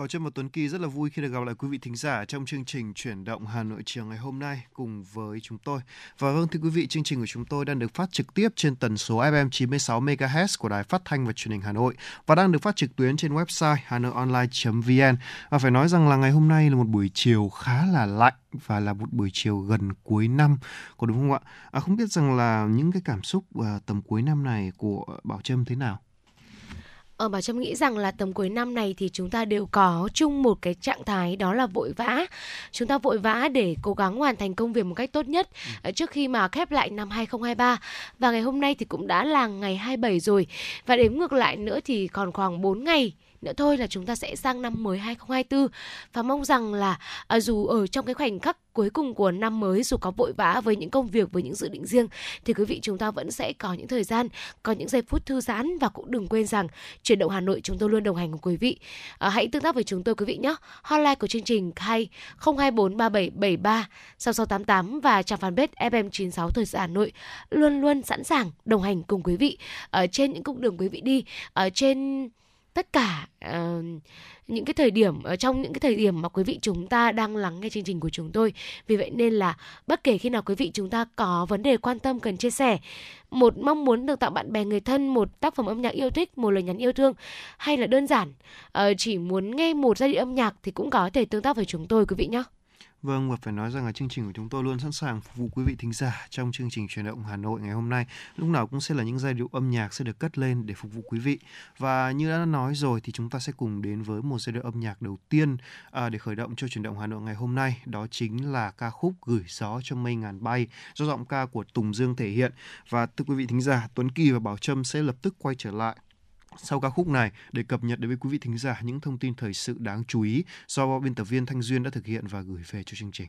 Bảo Trâm và Tuấn Kỳ rất là vui khi được gặp lại quý vị thính giả trong chương trình Chuyển động Hà Nội chiều ngày hôm nay cùng với chúng tôi. Và vâng thưa quý vị, chương trình của chúng tôi đang được phát trực tiếp trên tần số FM 96 MHz của Đài Phát thanh và Truyền hình Hà Nội và đang được phát trực tuyến trên website hanoionline.vn. Và phải nói rằng là ngày hôm nay là một buổi chiều khá là lạnh và là một buổi chiều gần cuối năm, có đúng không ạ? À, không biết rằng là những cái cảm xúc à, tầm cuối năm này của Bảo Trâm thế nào? Ờ, bà Trâm nghĩ rằng là tầm cuối năm này thì chúng ta đều có chung một cái trạng thái đó là vội vã. Chúng ta vội vã để cố gắng hoàn thành công việc một cách tốt nhất ừ. trước khi mà khép lại năm 2023. Và ngày hôm nay thì cũng đã là ngày 27 rồi. Và đếm ngược lại nữa thì còn khoảng 4 ngày nữa thôi là chúng ta sẽ sang năm mới 2024 và mong rằng là à, dù ở trong cái khoảnh khắc cuối cùng của năm mới dù có vội vã với những công việc với những dự định riêng thì quý vị chúng ta vẫn sẽ có những thời gian có những giây phút thư giãn. Và cũng đừng quên rằng chuyển động Hà Nội chúng tôi luôn đồng hành cùng quý vị. À, hãy tương tác với chúng tôi quý vị nhé. Hotline của chương trình hay 0243773 6688 và trang fanpage FM96 Thời sự Hà Nội luôn luôn sẵn sàng đồng hành cùng quý vị. Ở trên những cung đường quý vị đi ở trên tất cả uh, những cái thời điểm ở trong những cái thời điểm mà quý vị chúng ta đang lắng nghe chương trình của chúng tôi. Vì vậy nên là bất kể khi nào quý vị chúng ta có vấn đề quan tâm cần chia sẻ, một mong muốn được tặng bạn bè người thân một tác phẩm âm nhạc yêu thích, một lời nhắn yêu thương hay là đơn giản uh, chỉ muốn nghe một giai điệu âm nhạc thì cũng có thể tương tác với chúng tôi quý vị nhé. Vâng và phải nói rằng là chương trình của chúng tôi luôn sẵn sàng phục vụ quý vị thính giả trong chương trình truyền động Hà Nội ngày hôm nay. Lúc nào cũng sẽ là những giai điệu âm nhạc sẽ được cất lên để phục vụ quý vị. Và như đã nói rồi thì chúng ta sẽ cùng đến với một giai điệu âm nhạc đầu tiên à, để khởi động cho truyền động Hà Nội ngày hôm nay. Đó chính là ca khúc Gửi gió cho mây ngàn bay do giọng ca của Tùng Dương thể hiện. Và thưa quý vị thính giả, Tuấn Kỳ và Bảo Trâm sẽ lập tức quay trở lại sau ca khúc này để cập nhật đến với quý vị thính giả những thông tin thời sự đáng chú ý do biên tập viên Thanh Duyên đã thực hiện và gửi về cho chương trình.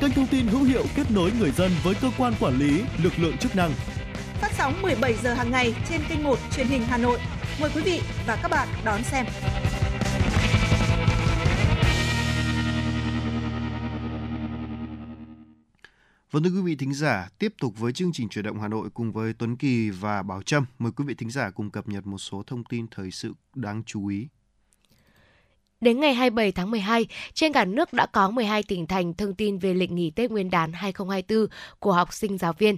kênh thông tin hữu hiệu kết nối người dân với cơ quan quản lý, lực lượng chức năng. Phát sóng 17 giờ hàng ngày trên kênh 1 truyền hình Hà Nội. Mời quý vị và các bạn đón xem. Vâng thưa quý vị thính giả, tiếp tục với chương trình chuyển động Hà Nội cùng với Tuấn Kỳ và Bảo Trâm. Mời quý vị thính giả cùng cập nhật một số thông tin thời sự đáng chú ý. Đến ngày 27 tháng 12, trên cả nước đã có 12 tỉnh thành thông tin về lịch nghỉ Tết Nguyên đán 2024 của học sinh giáo viên.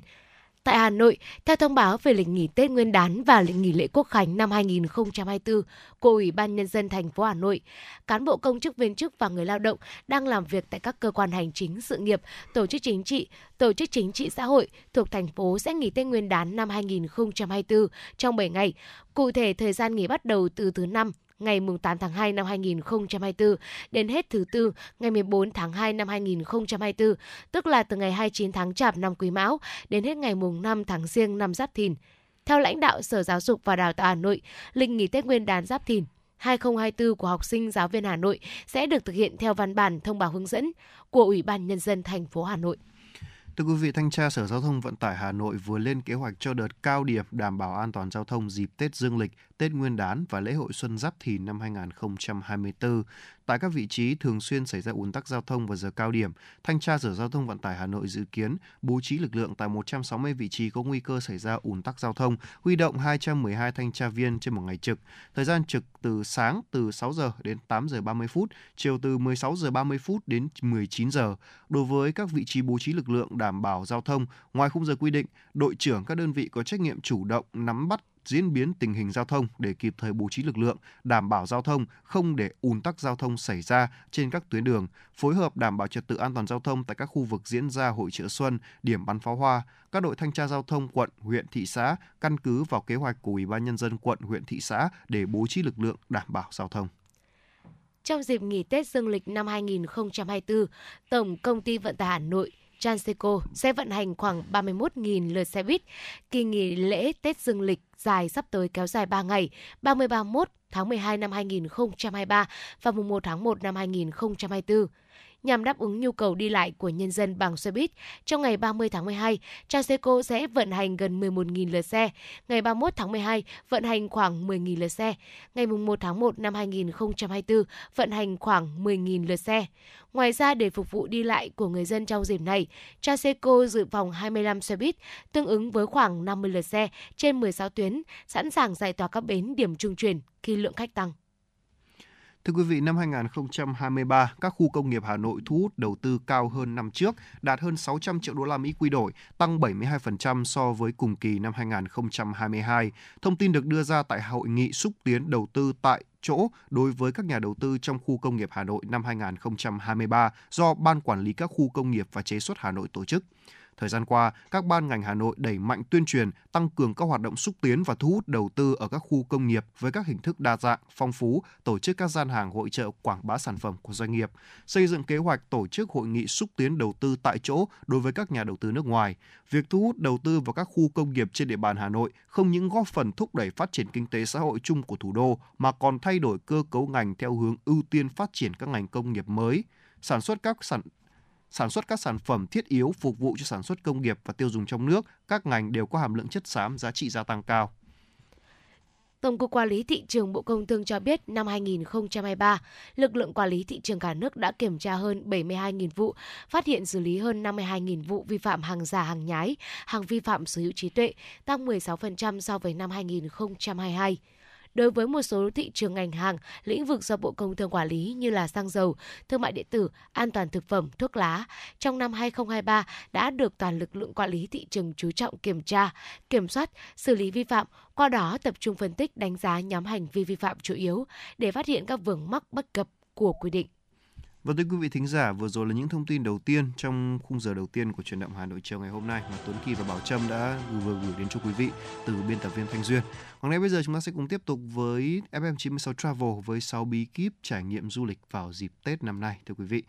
Tại Hà Nội, theo thông báo về lịch nghỉ Tết Nguyên đán và lịch nghỉ lễ Quốc khánh năm 2024 của Ủy ban Nhân dân thành phố Hà Nội, cán bộ công chức viên chức và người lao động đang làm việc tại các cơ quan hành chính sự nghiệp, tổ chức chính trị, tổ chức chính trị xã hội thuộc thành phố sẽ nghỉ Tết Nguyên đán năm 2024 trong 7 ngày. Cụ thể, thời gian nghỉ bắt đầu từ thứ năm ngày 8 tháng 2 năm 2024 đến hết thứ tư ngày 14 tháng 2 năm 2024, tức là từ ngày 29 tháng Chạp năm Quý Mão đến hết ngày mùng 5 tháng Giêng năm Giáp Thìn. Theo lãnh đạo Sở Giáo dục và Đào tạo Hà Nội, lịch nghỉ Tết Nguyên đán Giáp Thìn 2024 của học sinh giáo viên Hà Nội sẽ được thực hiện theo văn bản thông báo hướng dẫn của Ủy ban Nhân dân thành phố Hà Nội. Thưa quý vị, Thanh tra Sở Giao thông Vận tải Hà Nội vừa lên kế hoạch cho đợt cao điểm đảm bảo an toàn giao thông dịp Tết Dương lịch Tết Nguyên đán và lễ hội Xuân Giáp Thìn năm 2024. Tại các vị trí thường xuyên xảy ra ùn tắc giao thông vào giờ cao điểm, Thanh tra Sở Giao thông Vận tải Hà Nội dự kiến bố trí lực lượng tại 160 vị trí có nguy cơ xảy ra ùn tắc giao thông, huy động 212 thanh tra viên trên một ngày trực. Thời gian trực từ sáng từ 6 giờ đến 8 giờ 30 phút, chiều từ 16 giờ 30 phút đến 19 giờ. Đối với các vị trí bố trí lực lượng đảm bảo giao thông, ngoài khung giờ quy định, đội trưởng các đơn vị có trách nhiệm chủ động nắm bắt diễn biến tình hình giao thông để kịp thời bố trí lực lượng, đảm bảo giao thông, không để ùn tắc giao thông xảy ra trên các tuyến đường, phối hợp đảm bảo trật tự an toàn giao thông tại các khu vực diễn ra hội chợ xuân, điểm bắn pháo hoa. Các đội thanh tra giao thông quận, huyện, thị xã căn cứ vào kế hoạch của Ủy ban nhân dân quận, huyện, thị xã để bố trí lực lượng đảm bảo giao thông. Trong dịp nghỉ Tết Dương lịch năm 2024, Tổng Công ty Vận tải Hà Nội Transeco sẽ vận hành khoảng 31.000 lượt xe buýt. Kỳ nghỉ lễ Tết Dương lịch dài sắp tới kéo dài 3 ngày, 30-31 tháng 12 năm 2023 và mùng 1 tháng 1 năm 2024 nhằm đáp ứng nhu cầu đi lại của nhân dân bằng xe buýt. Trong ngày 30 tháng 12, Transeco sẽ vận hành gần 11.000 lượt xe. Ngày 31 tháng 12, vận hành khoảng 10.000 lượt xe. Ngày 1 tháng 1 năm 2024, vận hành khoảng 10.000 lượt xe. Ngoài ra, để phục vụ đi lại của người dân trong dịp này, Traseco dự phòng 25 xe buýt, tương ứng với khoảng 50 lượt xe trên 16 tuyến, sẵn sàng giải tỏa các bến điểm trung chuyển khi lượng khách tăng. Thưa quý vị, năm 2023, các khu công nghiệp Hà Nội thu hút đầu tư cao hơn năm trước, đạt hơn 600 triệu đô la Mỹ quy đổi, tăng 72% so với cùng kỳ năm 2022. Thông tin được đưa ra tại hội nghị xúc tiến đầu tư tại chỗ đối với các nhà đầu tư trong khu công nghiệp Hà Nội năm 2023 do Ban Quản lý các khu công nghiệp và chế xuất Hà Nội tổ chức. Thời gian qua, các ban ngành Hà Nội đẩy mạnh tuyên truyền, tăng cường các hoạt động xúc tiến và thu hút đầu tư ở các khu công nghiệp với các hình thức đa dạng, phong phú, tổ chức các gian hàng hội trợ quảng bá sản phẩm của doanh nghiệp, xây dựng kế hoạch tổ chức hội nghị xúc tiến đầu tư tại chỗ đối với các nhà đầu tư nước ngoài. Việc thu hút đầu tư vào các khu công nghiệp trên địa bàn Hà Nội không những góp phần thúc đẩy phát triển kinh tế xã hội chung của thủ đô mà còn thay đổi cơ cấu ngành theo hướng ưu tiên phát triển các ngành công nghiệp mới, sản xuất các sản sản xuất các sản phẩm thiết yếu phục vụ cho sản xuất công nghiệp và tiêu dùng trong nước, các ngành đều có hàm lượng chất xám giá trị gia tăng cao. Tổng cục Quản lý thị trường Bộ Công Thương cho biết năm 2023, lực lượng quản lý thị trường cả nước đã kiểm tra hơn 72.000 vụ, phát hiện xử lý hơn 52.000 vụ vi phạm hàng giả hàng nhái, hàng vi phạm sở hữu trí tuệ, tăng 16% so với năm 2022 đối với một số thị trường ngành hàng, lĩnh vực do Bộ Công Thương quản lý như là xăng dầu, thương mại điện tử, an toàn thực phẩm, thuốc lá. Trong năm 2023 đã được toàn lực lượng quản lý thị trường chú trọng kiểm tra, kiểm soát, xử lý vi phạm, qua đó tập trung phân tích đánh giá nhóm hành vi vi phạm chủ yếu để phát hiện các vướng mắc bất cập của quy định. Và thưa quý vị thính giả, vừa rồi là những thông tin đầu tiên trong khung giờ đầu tiên của truyền động Hà Nội chiều ngày hôm nay mà Tuấn Kỳ và Bảo Trâm đã vừa gửi đến cho quý vị từ biên tập viên Thanh Duyên. Còn ngay bây giờ chúng ta sẽ cùng tiếp tục với FM96 Travel với 6 bí kíp trải nghiệm du lịch vào dịp Tết năm nay thưa quý vị.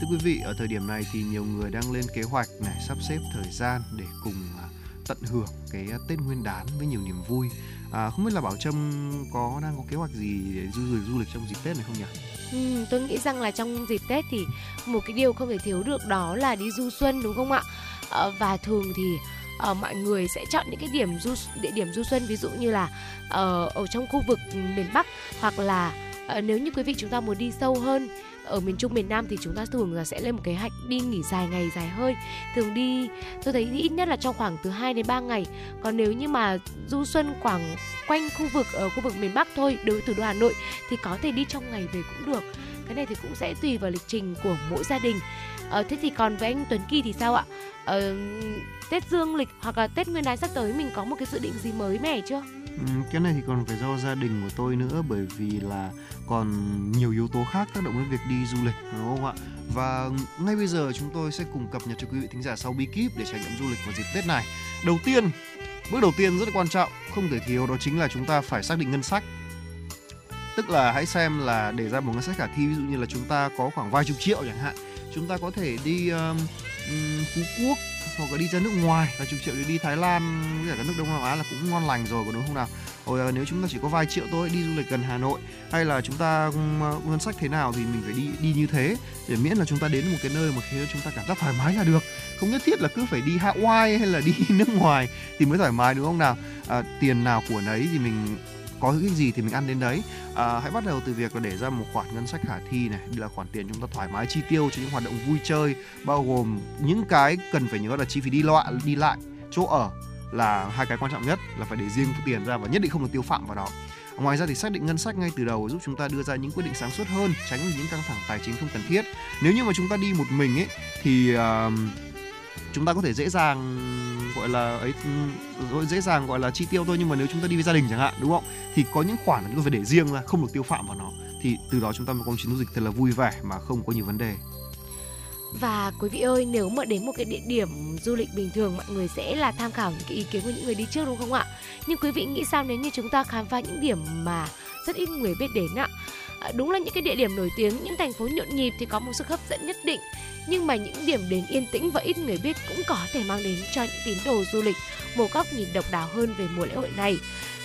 Thưa quý vị, ở thời điểm này thì nhiều người đang lên kế hoạch này sắp xếp thời gian để cùng à, tận hưởng cái à, Tết Nguyên đán với nhiều niềm vui À, không biết là Bảo Trâm có đang có kế hoạch gì để du lịch du lịch trong dịp Tết này không nhỉ? Ừ, tôi nghĩ rằng là trong dịp Tết thì một cái điều không thể thiếu được đó là đi du xuân đúng không ạ? À, và thường thì uh, mọi người sẽ chọn những cái điểm du địa điểm du xuân ví dụ như là uh, ở trong khu vực miền Bắc hoặc là uh, nếu như quý vị chúng ta muốn đi sâu hơn ở miền Trung miền Nam thì chúng ta thường là sẽ lên một kế hoạch đi nghỉ dài ngày dài hơi. Thường đi tôi thấy ít nhất là trong khoảng từ 2 đến 3 ngày. Còn nếu như mà du xuân khoảng quanh khu vực ở khu vực miền Bắc thôi đối với thủ đô Hà Nội thì có thể đi trong ngày về cũng được. Cái này thì cũng sẽ tùy vào lịch trình của mỗi gia đình. Ờ, thế thì còn với anh Tuấn Kỳ thì sao ạ? Ờ, Tết Dương lịch hoặc là Tết Nguyên đán sắp tới mình có một cái dự định gì mới mẻ chưa? Ừ, cái này thì còn phải do gia đình của tôi nữa bởi vì là còn nhiều yếu tố khác tác động đến việc đi du lịch đúng không ạ? Và ngay bây giờ chúng tôi sẽ cùng cập nhật cho quý vị thính giả sau bí kíp để trải nghiệm du lịch vào dịp Tết này. Đầu tiên bước đầu tiên rất là quan trọng không thể thiếu đó chính là chúng ta phải xác định ngân sách. Tức là hãy xem là để ra một ngân sách khả thi ví dụ như là chúng ta có khoảng vài chục triệu chẳng hạn chúng ta có thể đi um, phú quốc hoặc là đi ra nước ngoài và chục triệu để đi thái lan với cả các nước đông nam á là cũng ngon lành rồi có đúng không nào? Rồi à, nếu chúng ta chỉ có vài triệu thôi đi du lịch gần hà nội hay là chúng ta ngân à, sách thế nào thì mình phải đi đi như thế để miễn là chúng ta đến một cái nơi mà khiến chúng ta cảm giác thoải mái là được. Không nhất thiết là cứ phải đi Hawaii hay là đi nước ngoài thì mới thoải mái đúng không nào? À, tiền nào của nấy thì mình có cái gì thì mình ăn đến đấy. À, hãy bắt đầu từ việc là để ra một khoản ngân sách khả thi này là khoản tiền chúng ta thoải mái chi tiêu cho những hoạt động vui chơi bao gồm những cái cần phải nhớ là chi phí đi loại đi lại. Chỗ ở là hai cái quan trọng nhất là phải để riêng tiền ra và nhất định không được tiêu phạm vào đó. Ngoài ra thì xác định ngân sách ngay từ đầu giúp chúng ta đưa ra những quyết định sáng suốt hơn, tránh những căng thẳng tài chính không cần thiết. Nếu như mà chúng ta đi một mình ấy thì uh, chúng ta có thể dễ dàng, gọi là ấy ừ, dễ dàng gọi là chi tiêu thôi, nhưng mà nếu chúng ta đi với gia đình chẳng hạn, đúng không? Thì có những khoản chúng ta phải để riêng ra, không được tiêu phạm vào nó. Thì từ đó chúng ta mới có một chuyến du lịch thật là vui vẻ mà không có nhiều vấn đề. Và quý vị ơi, nếu mà đến một cái địa điểm du lịch bình thường, mọi người sẽ là tham khảo những cái ý kiến của những người đi trước, đúng không ạ? Nhưng quý vị nghĩ sao nếu như chúng ta khám phá những điểm mà rất ít người biết đến ạ? Ờ, đúng là những cái địa điểm nổi tiếng những thành phố nhộn nhịp thì có một sức hấp dẫn nhất định nhưng mà những điểm đến yên tĩnh và ít người biết cũng có thể mang đến cho những tín đồ du lịch một góc nhìn độc đáo hơn về mùa lễ hội này.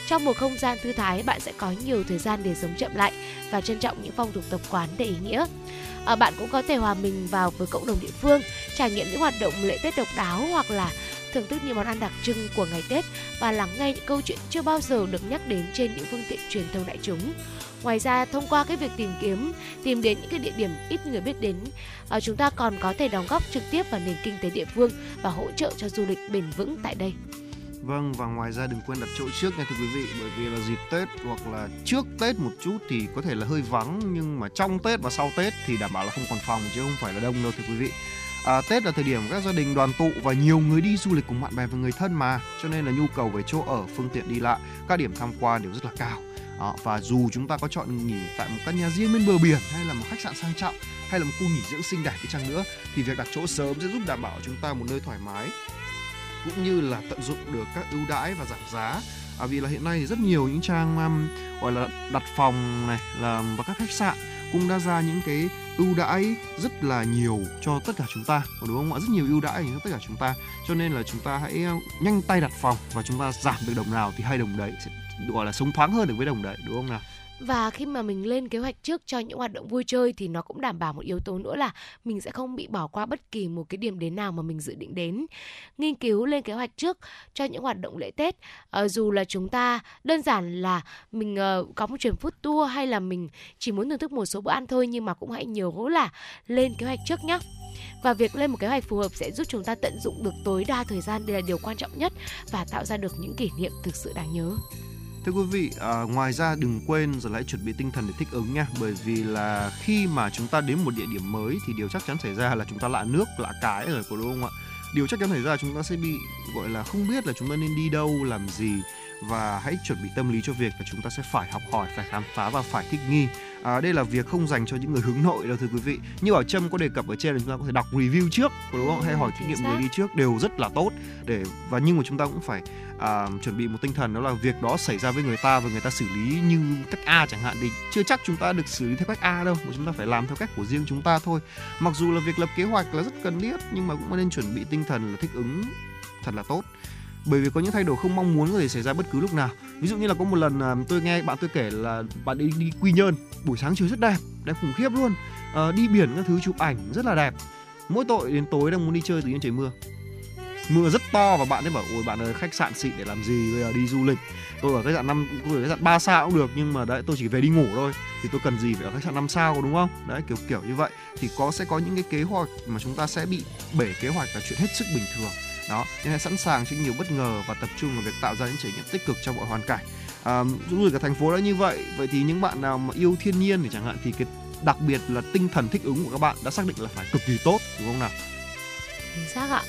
Trong một không gian thư thái, bạn sẽ có nhiều thời gian để sống chậm lại và trân trọng những phong tục tập quán đầy ý nghĩa. À, bạn cũng có thể hòa mình vào với cộng đồng địa phương, trải nghiệm những hoạt động lễ Tết độc đáo hoặc là thưởng thức những món ăn đặc trưng của ngày Tết và lắng nghe những câu chuyện chưa bao giờ được nhắc đến trên những phương tiện truyền thông đại chúng. Ngoài ra, thông qua cái việc tìm kiếm, tìm đến những cái địa điểm ít người biết đến, ờ, chúng ta còn có thể đóng góp trực tiếp vào nền kinh tế địa phương và hỗ trợ cho du lịch bền vững tại đây. Vâng và ngoài ra đừng quên đặt chỗ trước nha thưa quý vị bởi vì là dịp Tết hoặc là trước Tết một chút thì có thể là hơi vắng nhưng mà trong Tết và sau Tết thì đảm bảo là không còn phòng chứ không phải là đông đâu thưa quý vị. À, Tết là thời điểm các gia đình đoàn tụ và nhiều người đi du lịch cùng bạn bè và người thân mà cho nên là nhu cầu về chỗ ở phương tiện đi lại các điểm tham quan đều rất là cao đó, và dù chúng ta có chọn nghỉ tại một căn nhà riêng bên bờ biển hay là một khách sạn sang trọng hay là một khu nghỉ dưỡng xinh đẹp đi chăng nữa thì việc đặt chỗ sớm sẽ giúp đảm bảo chúng ta một nơi thoải mái cũng như là tận dụng được các ưu đãi và giảm giá. À, vì là hiện nay thì rất nhiều những trang um, gọi là đặt phòng này là và các khách sạn cũng đã ra những cái ưu đãi rất là nhiều cho tất cả chúng ta. Đúng không ạ? Rất nhiều ưu đãi cho tất cả chúng ta. Cho nên là chúng ta hãy um, nhanh tay đặt phòng và chúng ta giảm được đồng nào thì hai đồng đấy sẽ gọi là sống thoáng hơn được với đồng đấy đúng không nào? Và khi mà mình lên kế hoạch trước cho những hoạt động vui chơi thì nó cũng đảm bảo một yếu tố nữa là mình sẽ không bị bỏ qua bất kỳ một cái điểm đến nào mà mình dự định đến. Nghiên cứu lên kế hoạch trước cho những hoạt động lễ tết à, dù là chúng ta đơn giản là mình uh, có một chuyến food tour hay là mình chỉ muốn thưởng thức một số bữa ăn thôi nhưng mà cũng hãy nhớ là lên kế hoạch trước nhé và việc lên một kế hoạch phù hợp sẽ giúp chúng ta tận dụng được tối đa thời gian đây là điều quan trọng nhất và tạo ra được những kỷ niệm thực sự đáng nhớ. Thưa quý vị, à, ngoài ra đừng quên rồi lại chuẩn bị tinh thần để thích ứng nha, bởi vì là khi mà chúng ta đến một địa điểm mới thì điều chắc chắn xảy ra là chúng ta lạ nước, lạ cái rồi, có đúng không ạ? Điều chắc chắn xảy ra là chúng ta sẽ bị gọi là không biết là chúng ta nên đi đâu, làm gì và hãy chuẩn bị tâm lý cho việc là chúng ta sẽ phải học hỏi, phải khám phá và phải thích nghi. À, đây là việc không dành cho những người hướng nội đâu thưa quý vị. Như Bảo Trâm có đề cập ở trên là chúng ta có thể đọc review trước, đúng không? Hay hỏi kinh nghiệm người đi trước đều rất là tốt để và nhưng mà chúng ta cũng phải à, chuẩn bị một tinh thần đó là việc đó xảy ra với người ta và người ta xử lý như cách A chẳng hạn thì chưa chắc chúng ta được xử lý theo cách A đâu mà chúng ta phải làm theo cách của riêng chúng ta thôi. Mặc dù là việc lập kế hoạch là rất cần thiết nhưng mà cũng nên chuẩn bị tinh thần là thích ứng thật là tốt bởi vì có những thay đổi không mong muốn có thể xảy ra bất cứ lúc nào. Ví dụ như là có một lần tôi nghe bạn tôi kể là bạn đi đi quy nhơn buổi sáng trời rất đẹp đẹp khủng khiếp luôn. À, đi biển các thứ chụp ảnh rất là đẹp. Mỗi tội đến tối đang muốn đi chơi tự nhiên trời mưa. Mưa rất to và bạn ấy bảo ôi bạn ơi khách sạn xịn để làm gì? Bây giờ đi du lịch. Tôi ở khách sạn năm tôi ở khách sạn ba sao cũng được nhưng mà đấy tôi chỉ về đi ngủ thôi. Thì tôi cần gì phải ở khách sạn năm sao đúng không? Đấy kiểu kiểu như vậy. Thì có sẽ có những cái kế hoạch mà chúng ta sẽ bị bể kế hoạch là chuyện hết sức bình thường đó nên hãy sẵn sàng cho nhiều bất ngờ và tập trung vào việc tạo ra những trải nghiệm tích cực trong mọi hoàn cảnh à, du lịch ở thành phố đã như vậy vậy thì những bạn nào mà yêu thiên nhiên thì chẳng hạn thì cái đặc biệt là tinh thần thích ứng của các bạn đã xác định là phải cực kỳ tốt đúng không nào chính xác ạ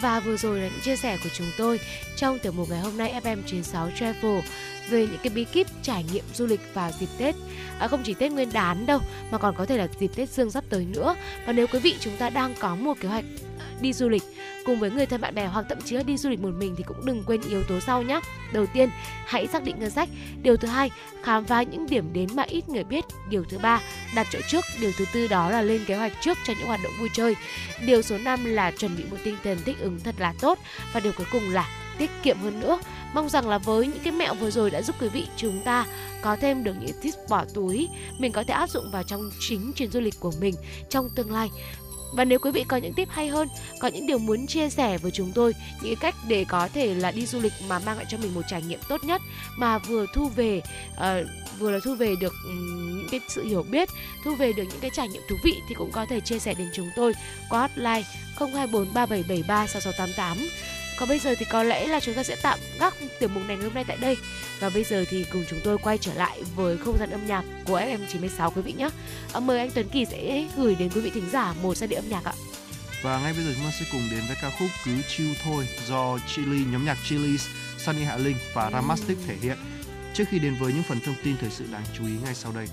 và vừa rồi là những chia sẻ của chúng tôi trong tiểu mục ngày hôm nay FM96 Travel về những cái bí kíp trải nghiệm du lịch vào dịp Tết. À, không chỉ Tết Nguyên đán đâu mà còn có thể là dịp Tết Dương sắp tới nữa. Và nếu quý vị chúng ta đang có một kế hoạch đi du lịch cùng với người thân bạn bè hoặc thậm chí là đi du lịch một mình thì cũng đừng quên yếu tố sau nhé. Đầu tiên, hãy xác định ngân sách. Điều thứ hai, khám phá những điểm đến mà ít người biết. Điều thứ ba, đặt chỗ trước. Điều thứ tư đó là lên kế hoạch trước cho những hoạt động vui chơi. Điều số 5 là chuẩn bị một tinh thần thích ứng thật là tốt và điều cuối cùng là tiết kiệm hơn nữa. Mong rằng là với những cái mẹo vừa rồi đã giúp quý vị chúng ta có thêm được những tips bỏ túi mình có thể áp dụng vào trong chính chuyến du lịch của mình trong tương lai. Và nếu quý vị có những tip hay hơn, có những điều muốn chia sẻ với chúng tôi, những cách để có thể là đi du lịch mà mang lại cho mình một trải nghiệm tốt nhất mà vừa thu về uh, vừa là thu về được um, những cái sự hiểu biết, thu về được những cái trải nghiệm thú vị thì cũng có thể chia sẻ đến chúng tôi qua hotline 024 3773 6688 còn bây giờ thì có lẽ là chúng ta sẽ tạm gác tiểu mục này hôm nay tại đây và bây giờ thì cùng chúng tôi quay trở lại với không gian âm nhạc của FM96 quý vị nhé. Ờ, mời anh Tuấn Kỳ sẽ gửi đến quý vị thính giả một giai điệu âm nhạc ạ. Và ngay bây giờ chúng ta sẽ cùng đến với ca khúc Cứ chiêu thôi do Chili nhóm nhạc Chili's, Sunny Hạ Linh và Ramastic thể hiện. Trước khi đến với những phần thông tin thời sự đáng chú ý ngay sau đây.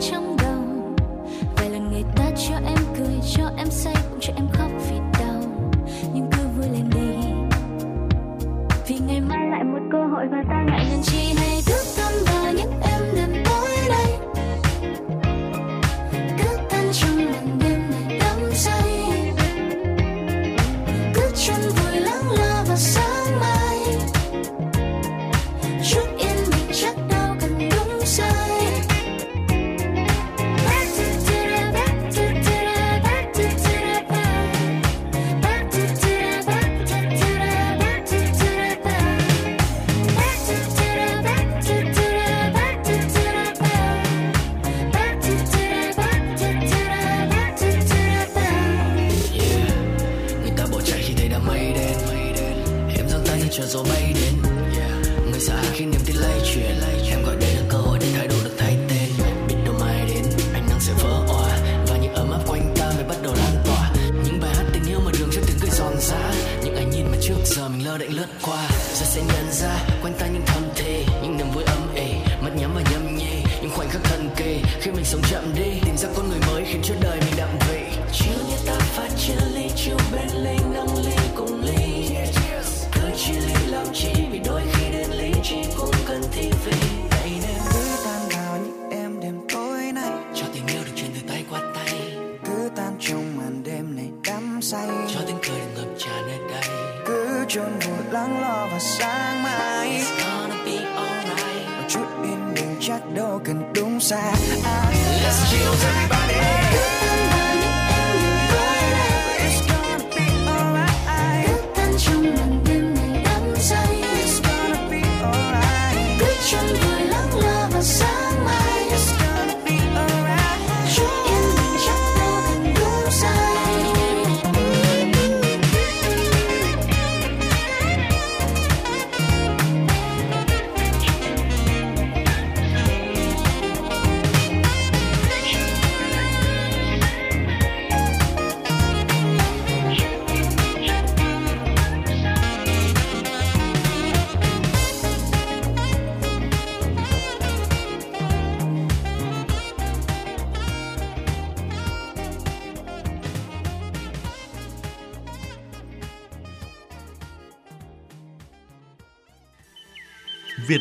trong đầu. Vài lần người ta cho em cười, cho em say, cũng cho em khóc vì đau. Nhưng cứ vui lên đi. Vì ngày mai lại một cơ hội và ta lại nên chi hay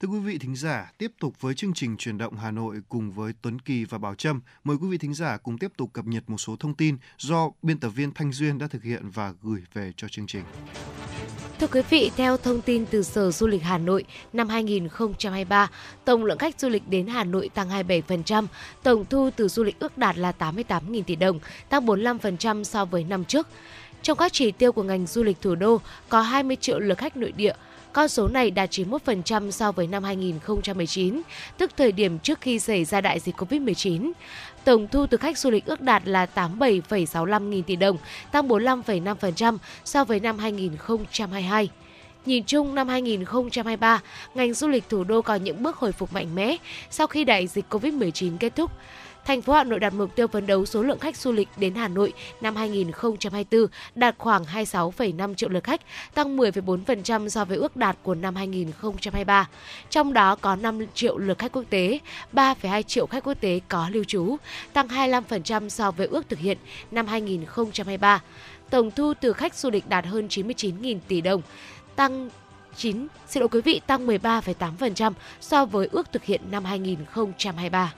Thưa quý vị thính giả, tiếp tục với chương trình truyền động Hà Nội cùng với Tuấn Kỳ và Bảo Trâm. Mời quý vị thính giả cùng tiếp tục cập nhật một số thông tin do biên tập viên Thanh Duyên đã thực hiện và gửi về cho chương trình. Thưa quý vị, theo thông tin từ Sở Du lịch Hà Nội, năm 2023, tổng lượng khách du lịch đến Hà Nội tăng 27%, tổng thu từ du lịch ước đạt là 88.000 tỷ đồng, tăng 45% so với năm trước. Trong các chỉ tiêu của ngành du lịch thủ đô, có 20 triệu lượt khách nội địa, con số này đạt 91% so với năm 2019, tức thời điểm trước khi xảy ra đại dịch Covid-19. Tổng thu từ khách du lịch ước đạt là 87,65 nghìn tỷ đồng, tăng 45,5% so với năm 2022. Nhìn chung năm 2023, ngành du lịch thủ đô có những bước hồi phục mạnh mẽ sau khi đại dịch Covid-19 kết thúc thành phố Hà Nội đặt mục tiêu phấn đấu số lượng khách du lịch đến Hà Nội năm 2024 đạt khoảng 26,5 triệu lượt khách, tăng 10,4% so với ước đạt của năm 2023. Trong đó có 5 triệu lượt khách quốc tế, 3,2 triệu khách quốc tế có lưu trú, tăng 25% so với ước thực hiện năm 2023. Tổng thu từ khách du lịch đạt hơn 99.000 tỷ đồng, tăng 9, xin lỗi quý vị, tăng 13,8% so với ước thực hiện năm 2023.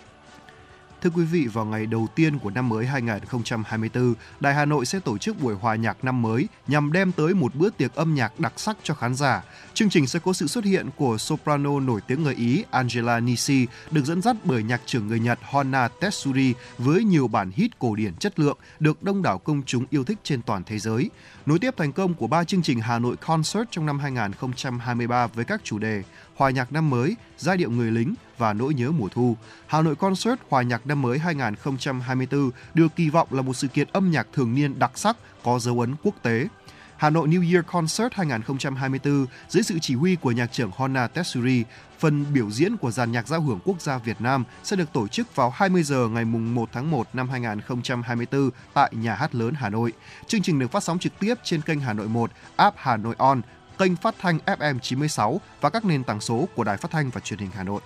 Thưa quý vị, vào ngày đầu tiên của năm mới 2024, Đài Hà Nội sẽ tổ chức buổi hòa nhạc năm mới nhằm đem tới một bữa tiệc âm nhạc đặc sắc cho khán giả. Chương trình sẽ có sự xuất hiện của soprano nổi tiếng người Ý Angela Nisi, được dẫn dắt bởi nhạc trưởng người Nhật Honna Tetsuri với nhiều bản hit cổ điển chất lượng được đông đảo công chúng yêu thích trên toàn thế giới. Nối tiếp thành công của ba chương trình Hà Nội Concert trong năm 2023 với các chủ đề Hòa nhạc năm mới, Giai điệu người lính và Nỗi nhớ mùa thu. Hà Nội Concert Hòa nhạc năm mới 2024 được kỳ vọng là một sự kiện âm nhạc thường niên đặc sắc có dấu ấn quốc tế. Hà Nội New Year Concert 2024 dưới sự chỉ huy của nhạc trưởng Honna Tetsuri, phần biểu diễn của dàn nhạc giao hưởng quốc gia Việt Nam sẽ được tổ chức vào 20 giờ ngày mùng 1 tháng 1 năm 2024 tại Nhà hát lớn Hà Nội. Chương trình được phát sóng trực tiếp trên kênh Hà Nội 1, app Hà Nội On, kênh phát thanh FM 96 và các nền tảng số của Đài Phát thanh và Truyền hình Hà Nội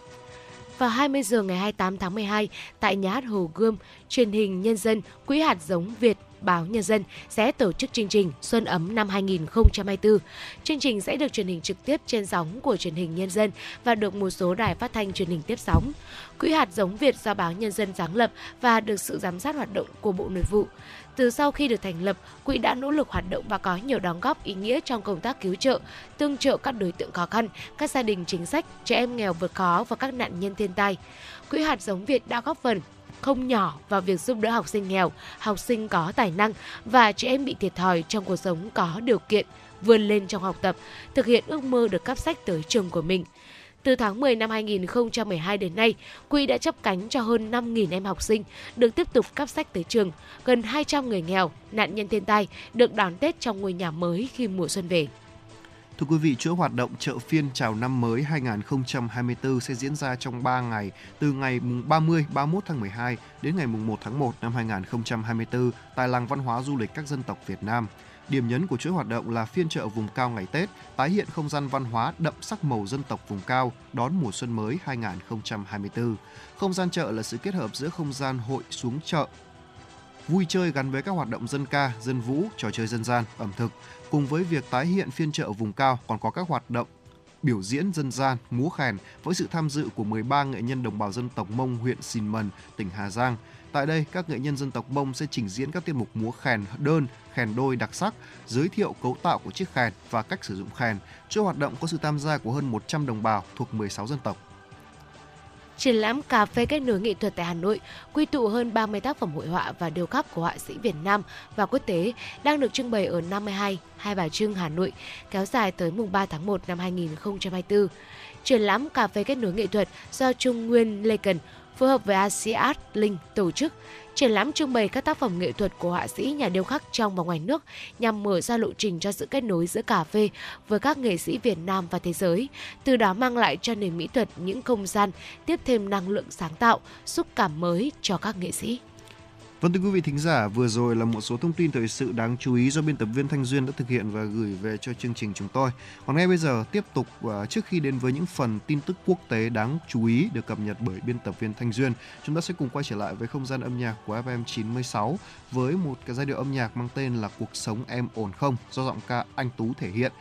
vào 20 giờ ngày 28 tháng 12 tại nhà hát Hồ Gươm, truyền hình nhân dân Quỹ hạt giống Việt Báo Nhân dân sẽ tổ chức chương trình Xuân ấm năm 2024. Chương trình sẽ được truyền hình trực tiếp trên sóng của truyền hình Nhân dân và được một số đài phát thanh truyền hình tiếp sóng. Quỹ hạt giống Việt do Báo Nhân dân sáng lập và được sự giám sát hoạt động của Bộ Nội vụ. Từ sau khi được thành lập, quỹ đã nỗ lực hoạt động và có nhiều đóng góp ý nghĩa trong công tác cứu trợ, tương trợ các đối tượng khó khăn, các gia đình chính sách, trẻ em nghèo vượt khó và các nạn nhân thiên tai. Quỹ hạt giống Việt đã góp phần không nhỏ vào việc giúp đỡ học sinh nghèo, học sinh có tài năng và trẻ em bị thiệt thòi trong cuộc sống có điều kiện vươn lên trong học tập, thực hiện ước mơ được cấp sách tới trường của mình. Từ tháng 10 năm 2012 đến nay, Quỹ đã chấp cánh cho hơn 5.000 em học sinh được tiếp tục cấp sách tới trường, gần 200 người nghèo, nạn nhân thiên tai được đón Tết trong ngôi nhà mới khi mùa xuân về. Thưa quý vị, chuỗi hoạt động chợ phiên chào năm mới 2024 sẽ diễn ra trong 3 ngày, từ ngày 30 31 tháng 12 đến ngày 1 tháng 1 năm 2024 tại làng văn hóa du lịch các dân tộc Việt Nam. Điểm nhấn của chuỗi hoạt động là phiên chợ vùng cao ngày Tết, tái hiện không gian văn hóa đậm sắc màu dân tộc vùng cao đón mùa xuân mới 2024. Không gian chợ là sự kết hợp giữa không gian hội xuống chợ, vui chơi gắn với các hoạt động dân ca, dân vũ, trò chơi dân gian, ẩm thực. Cùng với việc tái hiện phiên chợ vùng cao còn có các hoạt động biểu diễn dân gian, múa khen với sự tham dự của 13 nghệ nhân đồng bào dân tộc Mông huyện Sìn Mần, tỉnh Hà Giang. Tại đây, các nghệ nhân dân tộc Mông sẽ trình diễn các tiết mục múa khen đơn, khen đôi đặc sắc, giới thiệu cấu tạo của chiếc khen và cách sử dụng khen. Chuỗi hoạt động có sự tham gia của hơn 100 đồng bào thuộc 16 dân tộc. Triển lãm cà phê kết nối nghệ thuật tại Hà Nội quy tụ hơn 30 tác phẩm hội họa và điêu khắc của họa sĩ Việt Nam và quốc tế đang được trưng bày ở 52 Hai Bà Trưng, Hà Nội, kéo dài tới mùng 3 tháng 1 năm 2024. Triển lãm cà phê kết nối nghệ thuật do Trung Nguyên Lê Cần phối hợp với ASEAN Linh tổ chức triển lãm trưng bày các tác phẩm nghệ thuật của họa sĩ nhà điêu khắc trong và ngoài nước nhằm mở ra lộ trình cho sự kết nối giữa cà phê với các nghệ sĩ Việt Nam và thế giới, từ đó mang lại cho nền mỹ thuật những không gian tiếp thêm năng lượng sáng tạo, xúc cảm mới cho các nghệ sĩ. Vâng thưa quý vị thính giả, vừa rồi là một số thông tin thời sự đáng chú ý do biên tập viên Thanh Duyên đã thực hiện và gửi về cho chương trình chúng tôi. Còn ngay bây giờ tiếp tục à, trước khi đến với những phần tin tức quốc tế đáng chú ý được cập nhật bởi biên tập viên Thanh Duyên, chúng ta sẽ cùng quay trở lại với không gian âm nhạc của FM 96 với một cái giai điệu âm nhạc mang tên là Cuộc sống em ổn không do giọng ca Anh Tú thể hiện.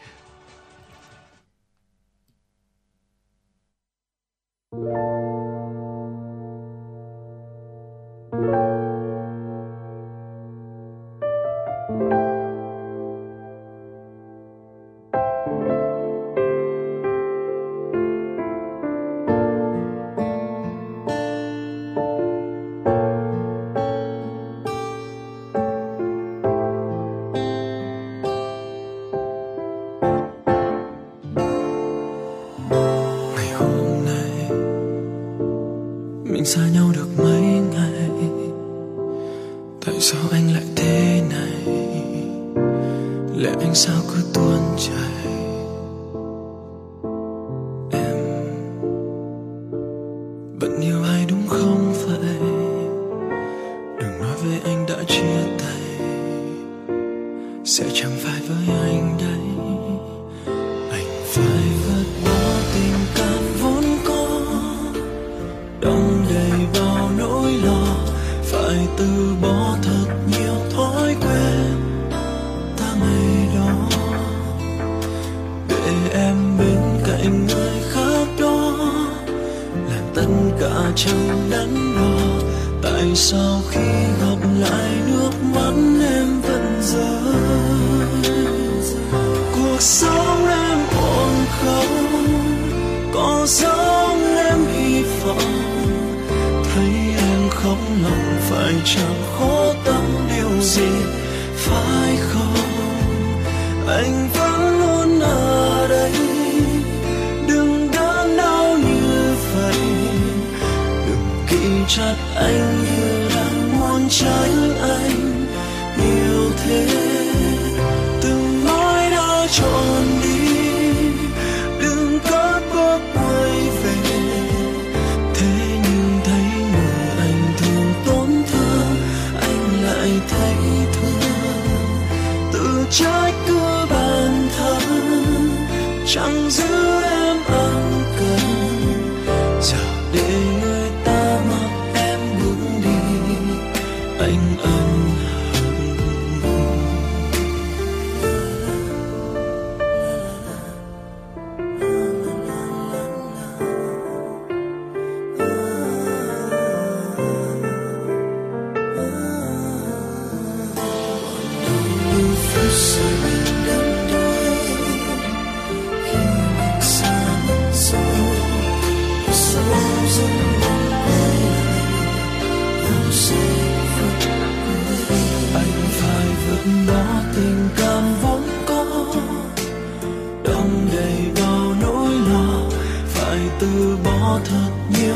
Thật nhiều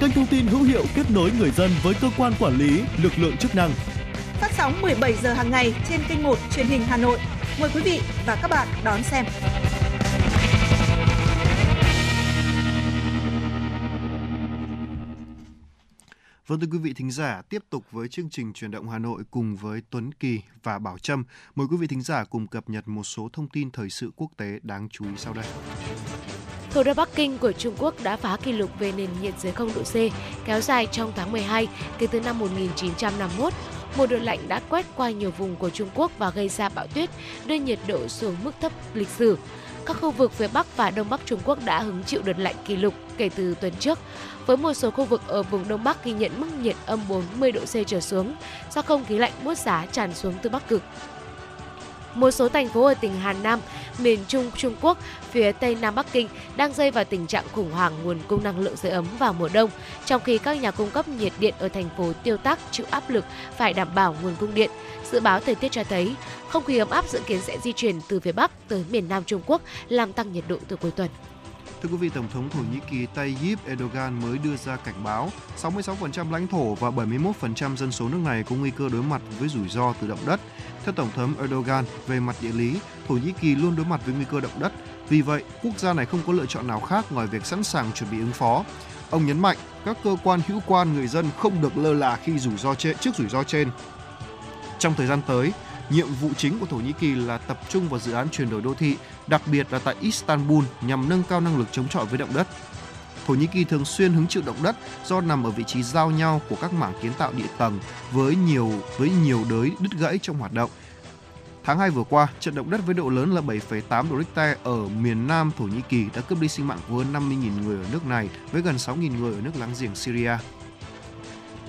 kênh thông tin hữu hiệu kết nối người dân với cơ quan quản lý, lực lượng chức năng. Phát sóng 17 giờ hàng ngày trên kênh 1 truyền hình Hà Nội. Mời quý vị và các bạn đón xem. Vâng thưa quý vị thính giả, tiếp tục với chương trình truyền động Hà Nội cùng với Tuấn Kỳ và Bảo Trâm. Mời quý vị thính giả cùng cập nhật một số thông tin thời sự quốc tế đáng chú ý sau đây. Thủ đô Bắc Kinh của Trung Quốc đã phá kỷ lục về nền nhiệt dưới 0 độ C kéo dài trong tháng 12 kể từ năm 1951. Một đợt lạnh đã quét qua nhiều vùng của Trung Quốc và gây ra bão tuyết, đưa nhiệt độ xuống mức thấp lịch sử. Các khu vực phía Bắc và Đông Bắc Trung Quốc đã hứng chịu đợt lạnh kỷ lục kể từ tuần trước, với một số khu vực ở vùng Đông Bắc ghi nhận mức nhiệt âm 40 độ C trở xuống do không khí lạnh buốt giá tràn xuống từ Bắc Cực. Một số thành phố ở tỉnh Hà Nam, miền Trung Trung Quốc, phía Tây Nam Bắc Kinh đang rơi vào tình trạng khủng hoảng nguồn cung năng lượng sưởi ấm vào mùa đông, trong khi các nhà cung cấp nhiệt điện ở thành phố tiêu tác chịu áp lực phải đảm bảo nguồn cung điện. Dự báo thời tiết cho thấy, không khí ấm áp dự kiến sẽ di chuyển từ phía Bắc tới miền Nam Trung Quốc, làm tăng nhiệt độ từ cuối tuần. Thưa quý vị, Tổng thống Thổ Nhĩ Kỳ Tayyip Erdogan mới đưa ra cảnh báo 66% lãnh thổ và 71% dân số nước này có nguy cơ đối mặt với rủi ro từ động đất. Theo Tổng thống Erdogan, về mặt địa lý, Thổ Nhĩ Kỳ luôn đối mặt với nguy cơ động đất. Vì vậy, quốc gia này không có lựa chọn nào khác ngoài việc sẵn sàng chuẩn bị ứng phó. Ông nhấn mạnh, các cơ quan hữu quan người dân không được lơ là khi rủi ro trên, trước rủi ro trên. Trong thời gian tới, nhiệm vụ chính của Thổ Nhĩ Kỳ là tập trung vào dự án chuyển đổi đô thị, đặc biệt là tại Istanbul nhằm nâng cao năng lực chống chọi với động đất. Thổ Nhĩ Kỳ thường xuyên hứng chịu động đất do nằm ở vị trí giao nhau của các mảng kiến tạo địa tầng với nhiều với nhiều đới đứt gãy trong hoạt động. Tháng 2 vừa qua, trận động đất với độ lớn là 7,8 độ Richter ở miền Nam Thổ Nhĩ Kỳ đã cướp đi sinh mạng của hơn 50.000 người ở nước này với gần 6.000 người ở nước láng giềng Syria.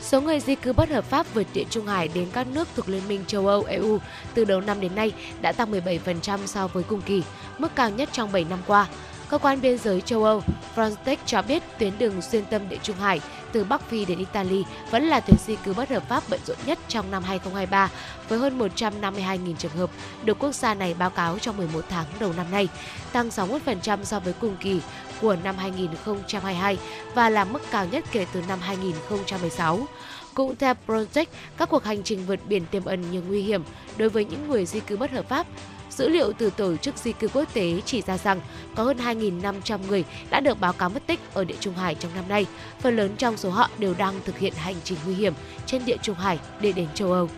Số người di cư bất hợp pháp vượt địa Trung Hải đến các nước thuộc Liên minh châu Âu EU từ đầu năm đến nay đã tăng 17% so với cùng kỳ, mức cao nhất trong 7 năm qua. Cơ quan biên giới châu Âu Frontex cho biết tuyến đường xuyên tâm địa Trung Hải từ Bắc Phi đến Italy vẫn là tuyến di cư bất hợp pháp bận rộn nhất trong năm 2023 với hơn 152.000 trường hợp được quốc gia này báo cáo trong 11 tháng đầu năm nay, tăng 61% so với cùng kỳ của năm 2022 và là mức cao nhất kể từ năm 2016. Cũng theo Project, các cuộc hành trình vượt biển tiềm ẩn nhiều nguy hiểm đối với những người di cư bất hợp pháp. Dữ liệu từ Tổ chức Di cư Quốc tế chỉ ra rằng có hơn 2.500 người đã được báo cáo mất tích ở địa Trung Hải trong năm nay. Phần lớn trong số họ đều đang thực hiện hành trình nguy hiểm trên địa Trung Hải để đến châu Âu.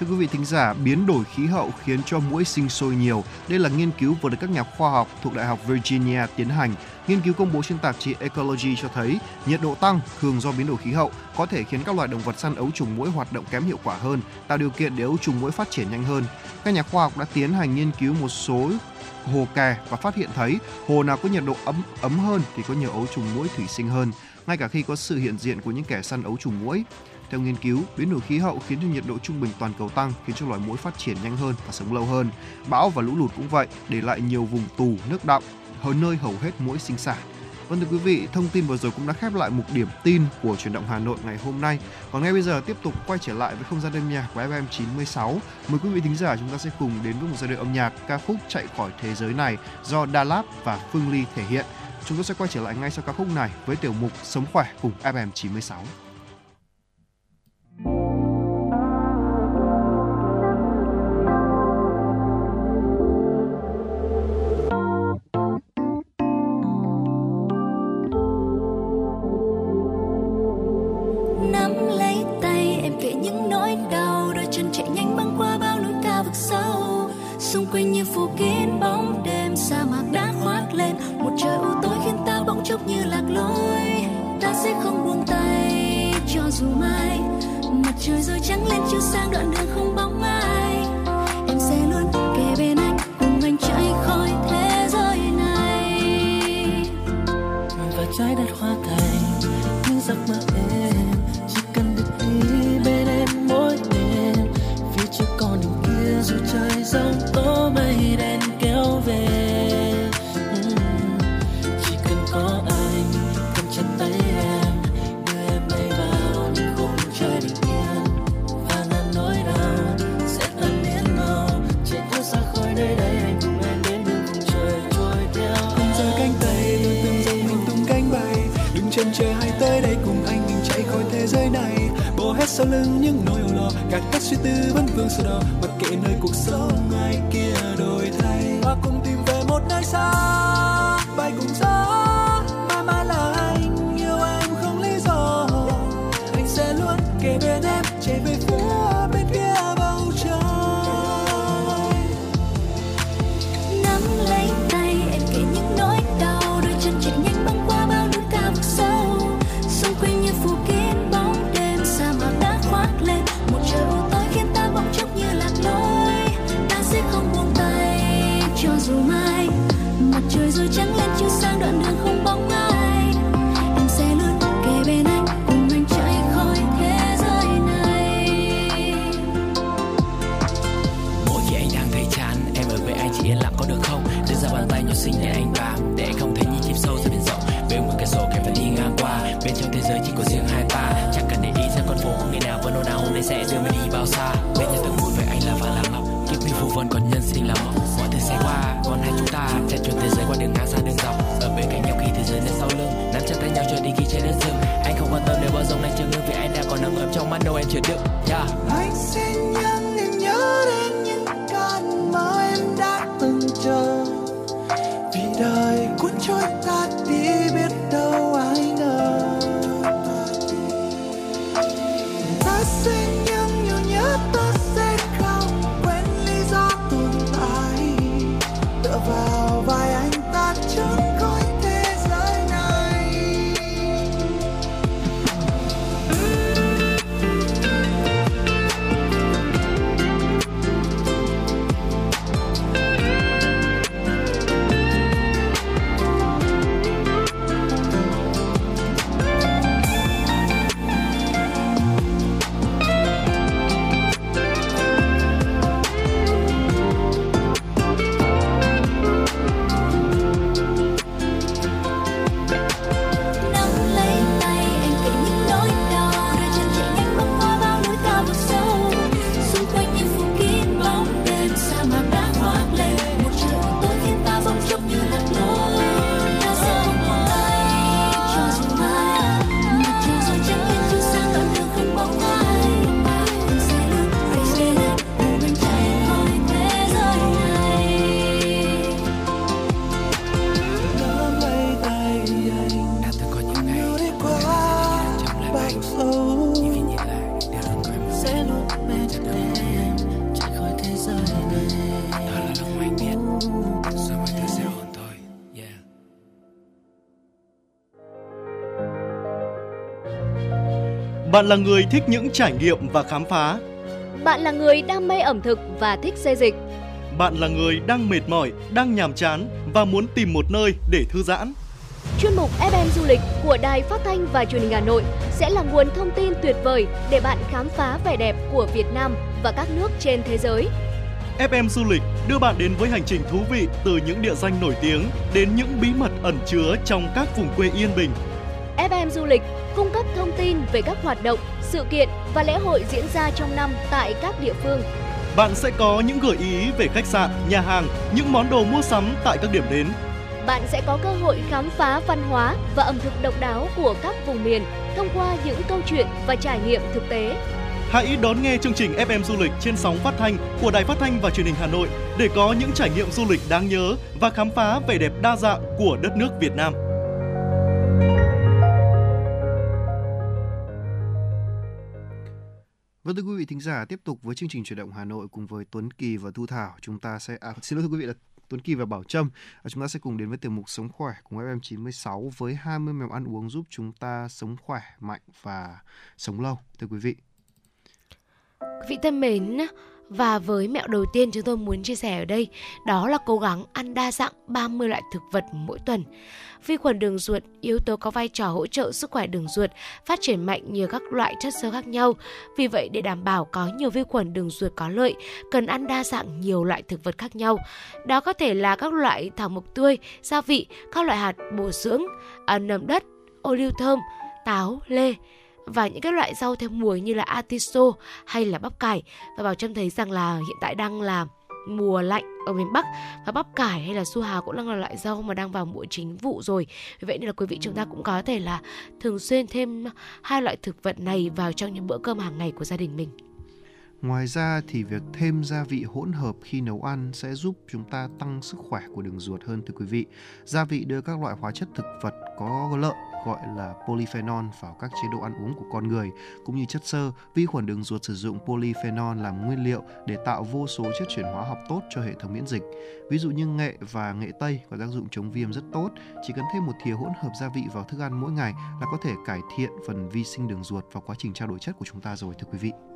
Thưa quý vị thính giả, biến đổi khí hậu khiến cho muỗi sinh sôi nhiều. Đây là nghiên cứu vừa được các nhà khoa học thuộc Đại học Virginia tiến hành. Nghiên cứu công bố trên tạp chí Ecology cho thấy nhiệt độ tăng thường do biến đổi khí hậu có thể khiến các loài động vật săn ấu trùng muỗi hoạt động kém hiệu quả hơn, tạo điều kiện để ấu trùng muỗi phát triển nhanh hơn. Các nhà khoa học đã tiến hành nghiên cứu một số hồ kè và phát hiện thấy hồ nào có nhiệt độ ấm ấm hơn thì có nhiều ấu trùng muỗi thủy sinh hơn, ngay cả khi có sự hiện diện của những kẻ săn ấu trùng muỗi. Theo nghiên cứu, biến đổi khí hậu khiến cho nhiệt độ trung bình toàn cầu tăng, khiến cho loài muỗi phát triển nhanh hơn và sống lâu hơn. Bão và lũ lụt cũng vậy, để lại nhiều vùng tù, nước đọng, hơn nơi hầu hết muỗi sinh sản. Vâng thưa quý vị, thông tin vừa rồi cũng đã khép lại mục điểm tin của chuyển động Hà Nội ngày hôm nay. Còn ngay bây giờ tiếp tục quay trở lại với không gian đêm nhạc của FM 96. Mời quý vị thính giả chúng ta sẽ cùng đến với một giai điệu âm nhạc ca khúc Chạy khỏi thế giới này do Đà Lạt và Phương Ly thể hiện. Chúng tôi sẽ quay trở lại ngay sau ca khúc này với tiểu mục Sống khỏe cùng FM 96. Nắm lấy tay em kể những nỗi đau. Đôi chân chạy nhanh băng qua bao núi cao vực sâu. Xung quanh như phủ kín bóng đêm sa mạc đã khoác lên. Một trời u tối khiến ta bỗng chốc như lạc lối. Ta sẽ không buông tay cho dù mai. Mặt trời rồi trắng lên chiếu sang đoạn đường không bóng ai. Em sẽ luôn kề bên anh, cùng anh chạy khỏi thế giới này. Và trái đất hoa thành những giấc mơ sau lưng những nỗi âu lo, gạt hết suy tư vẫn vương sầu đó mặc kệ nơi cuộc sống ai kia đổi thay và cùng tìm về một nơi xa, bay cùng gió. Xa. Bên nhà từng muốn với anh là vàng là ngọc. Kiếp mình phù vân còn nhân sinh là mộng. Mọi thứ sẽ qua, còn hai chúng ta. Chạy chuyển thế giới qua đường ngang xa đường dọc. Ở bên cạnh nhau khi thế giới đến sau lưng, Nắm chặt tay nhau cho đi khi trái đất dừng. Anh không quan tâm nếu bao giờ này chưa ngưng Vì anh đã còn nắng ấm trong mắt đâu em chưa đựng yeah. Quen một sẽ luôn bên em chạy khỏi thế giới này Đó là lúc mà anh biết Rồi mọi thứ sẽ ổn thôi Yeah Bạn là người thích những trải nghiệm và khám phá. Bạn là người đam mê ẩm thực và thích xê dịch. bạn là người đang mệt mỏi, đang nhàm chán và muốn tìm một nơi để thư giãn. Chuyên mục FM du lịch của Đài Phát thanh và Truyền hình Hà Nội sẽ là nguồn thông tin tuyệt vời để bạn khám phá vẻ đẹp của Việt Nam và các nước trên thế giới. FM du lịch đưa bạn đến với hành trình thú vị từ những địa danh nổi tiếng đến những bí mật ẩn chứa trong các vùng quê yên bình. FM du lịch cung cấp thông tin về các hoạt động, sự kiện và lễ hội diễn ra trong năm tại các địa phương. Bạn sẽ có những gợi ý về khách sạn, nhà hàng, những món đồ mua sắm tại các điểm đến. Bạn sẽ có cơ hội khám phá văn hóa và ẩm thực độc đáo của các vùng miền thông qua những câu chuyện và trải nghiệm thực tế. Hãy đón nghe chương trình FM du lịch trên sóng phát thanh của Đài Phát thanh và Truyền hình Hà Nội để có những trải nghiệm du lịch đáng nhớ và khám phá vẻ đẹp đa dạng của đất nước Việt Nam. Vâng thưa quý vị thính giả, tiếp tục với chương trình chuyển động Hà Nội cùng với Tuấn Kỳ và Thu Thảo, chúng ta sẽ à, xin lỗi thưa quý vị là Tuấn Kỳ và Bảo Trâm. Chúng ta sẽ cùng đến với tiểu mục Sống khỏe cùng FM96 với 20 mẹo ăn uống giúp chúng ta sống khỏe, mạnh và sống lâu thưa quý vị. Quý vị thân mến, và với mẹo đầu tiên chúng tôi muốn chia sẻ ở đây đó là cố gắng ăn đa dạng 30 loại thực vật mỗi tuần. Vi khuẩn đường ruột, yếu tố có vai trò hỗ trợ sức khỏe đường ruột, phát triển mạnh như các loại chất xơ khác nhau. Vì vậy để đảm bảo có nhiều vi khuẩn đường ruột có lợi, cần ăn đa dạng nhiều loại thực vật khác nhau. Đó có thể là các loại thảo mộc tươi, gia vị, các loại hạt bổ dưỡng, à, nấm đất, ô liu thơm, táo, lê và những các loại rau theo mùa như là atiso hay là bắp cải và bảo trâm thấy rằng là hiện tại đang là mùa lạnh ở miền Bắc và bắp cải hay là su hào cũng đang là loại rau mà đang vào mùa chính vụ rồi. Vì vậy nên là quý vị chúng ta cũng có thể là thường xuyên thêm hai loại thực vật này vào trong những bữa cơm hàng ngày của gia đình mình. Ngoài ra thì việc thêm gia vị hỗn hợp khi nấu ăn sẽ giúp chúng ta tăng sức khỏe của đường ruột hơn, thưa quý vị. Gia vị đưa các loại hóa chất thực vật có lợi gọi là polyphenol vào các chế độ ăn uống của con người cũng như chất xơ, vi khuẩn đường ruột sử dụng polyphenol làm nguyên liệu để tạo vô số chất chuyển hóa học tốt cho hệ thống miễn dịch. Ví dụ như nghệ và nghệ tây có tác dụng chống viêm rất tốt, chỉ cần thêm một thìa hỗn hợp gia vị vào thức ăn mỗi ngày là có thể cải thiện phần vi sinh đường ruột và quá trình trao đổi chất của chúng ta rồi thưa quý vị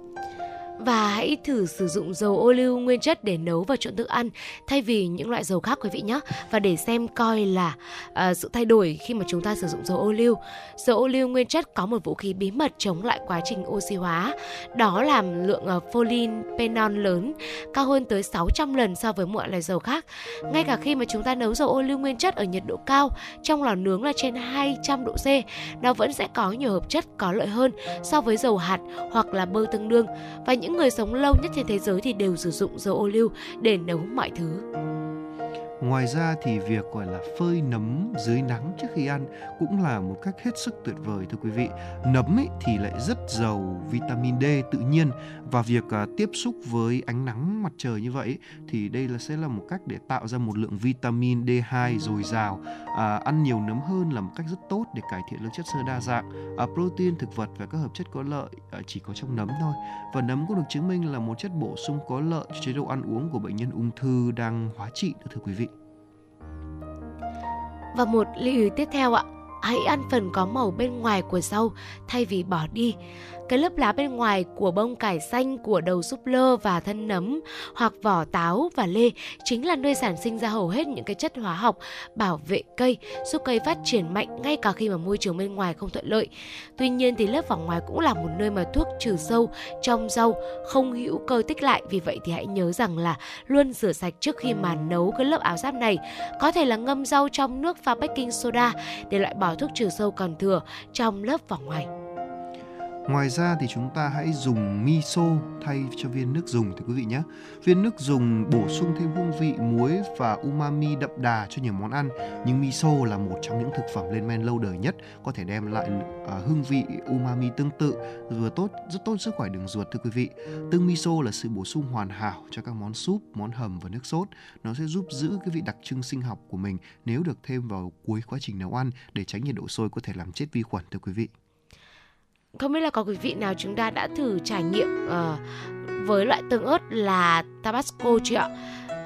và hãy thử sử dụng dầu ô liu nguyên chất để nấu và trộn thức ăn thay vì những loại dầu khác quý vị nhé. Và để xem coi là uh, sự thay đổi khi mà chúng ta sử dụng dầu ô liu dầu ô liu nguyên chất có một vũ khí bí mật chống lại quá trình oxy hóa. Đó là lượng uh, polyphenol lớn cao hơn tới 600 lần so với mọi loại dầu khác. Ngay cả khi mà chúng ta nấu dầu ô liu nguyên chất ở nhiệt độ cao trong lò nướng là trên 200 độ C nó vẫn sẽ có nhiều hợp chất có lợi hơn so với dầu hạt hoặc là bơ tương đương. Và những những người sống lâu nhất trên thế giới thì đều sử dụng dầu ô liu để nấu mọi thứ. Ngoài ra thì việc gọi là phơi nấm dưới nắng trước khi ăn cũng là một cách hết sức tuyệt vời thưa quý vị. Nấm ấy thì lại rất giàu vitamin D tự nhiên và việc à, tiếp xúc với ánh nắng mặt trời như vậy thì đây là sẽ là một cách để tạo ra một lượng vitamin D2 dồi dào. À, ăn nhiều nấm hơn là một cách rất tốt để cải thiện lượng chất xơ đa dạng. À, protein thực vật và các hợp chất có lợi à, chỉ có trong nấm thôi. Và nấm cũng được chứng minh là một chất bổ sung có lợi cho chế độ ăn uống của bệnh nhân ung thư đang hóa trị thưa quý vị. Và một lưu ý tiếp theo ạ, hãy ăn phần có màu bên ngoài của rau thay vì bỏ đi. Cái lớp lá bên ngoài của bông cải xanh, của đầu súp lơ và thân nấm hoặc vỏ táo và lê chính là nơi sản sinh ra hầu hết những cái chất hóa học bảo vệ cây, giúp cây phát triển mạnh ngay cả khi mà môi trường bên ngoài không thuận lợi. Tuy nhiên thì lớp vỏ ngoài cũng là một nơi mà thuốc trừ sâu trong rau không hữu cơ tích lại. Vì vậy thì hãy nhớ rằng là luôn rửa sạch trước khi mà nấu cái lớp áo giáp này. Có thể là ngâm rau trong nước pha baking soda để loại bỏ thuốc trừ sâu còn thừa trong lớp vỏ ngoài. Ngoài ra thì chúng ta hãy dùng miso thay cho viên nước dùng thì quý vị nhé. Viên nước dùng bổ sung thêm hương vị muối và umami đậm đà cho nhiều món ăn. Nhưng miso là một trong những thực phẩm lên men lâu đời nhất, có thể đem lại à, hương vị umami tương tự vừa tốt rất tốt sức khỏe đường ruột thưa quý vị. Tương miso là sự bổ sung hoàn hảo cho các món súp, món hầm và nước sốt. Nó sẽ giúp giữ cái vị đặc trưng sinh học của mình nếu được thêm vào cuối quá trình nấu ăn để tránh nhiệt độ sôi có thể làm chết vi khuẩn thưa quý vị không biết là có quý vị nào chúng ta đã thử trải nghiệm uh, với loại tương ớt là Tabasco chưa ạ?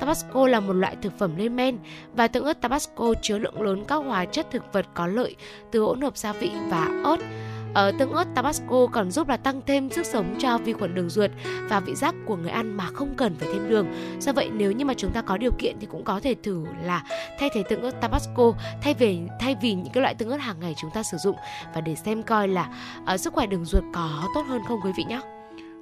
Tabasco là một loại thực phẩm lên men và tương ớt Tabasco chứa lượng lớn các hóa chất thực vật có lợi từ hỗn hợp gia vị và ớt. Ở tương ớt Tabasco còn giúp là tăng thêm sức sống cho vi khuẩn đường ruột và vị giác của người ăn mà không cần phải thêm đường. Do vậy nếu như mà chúng ta có điều kiện thì cũng có thể thử là thay thế tương ớt Tabasco thay vì thay vì những cái loại tương ớt hàng ngày chúng ta sử dụng và để xem coi là uh, sức khỏe đường ruột có tốt hơn không quý vị nhé.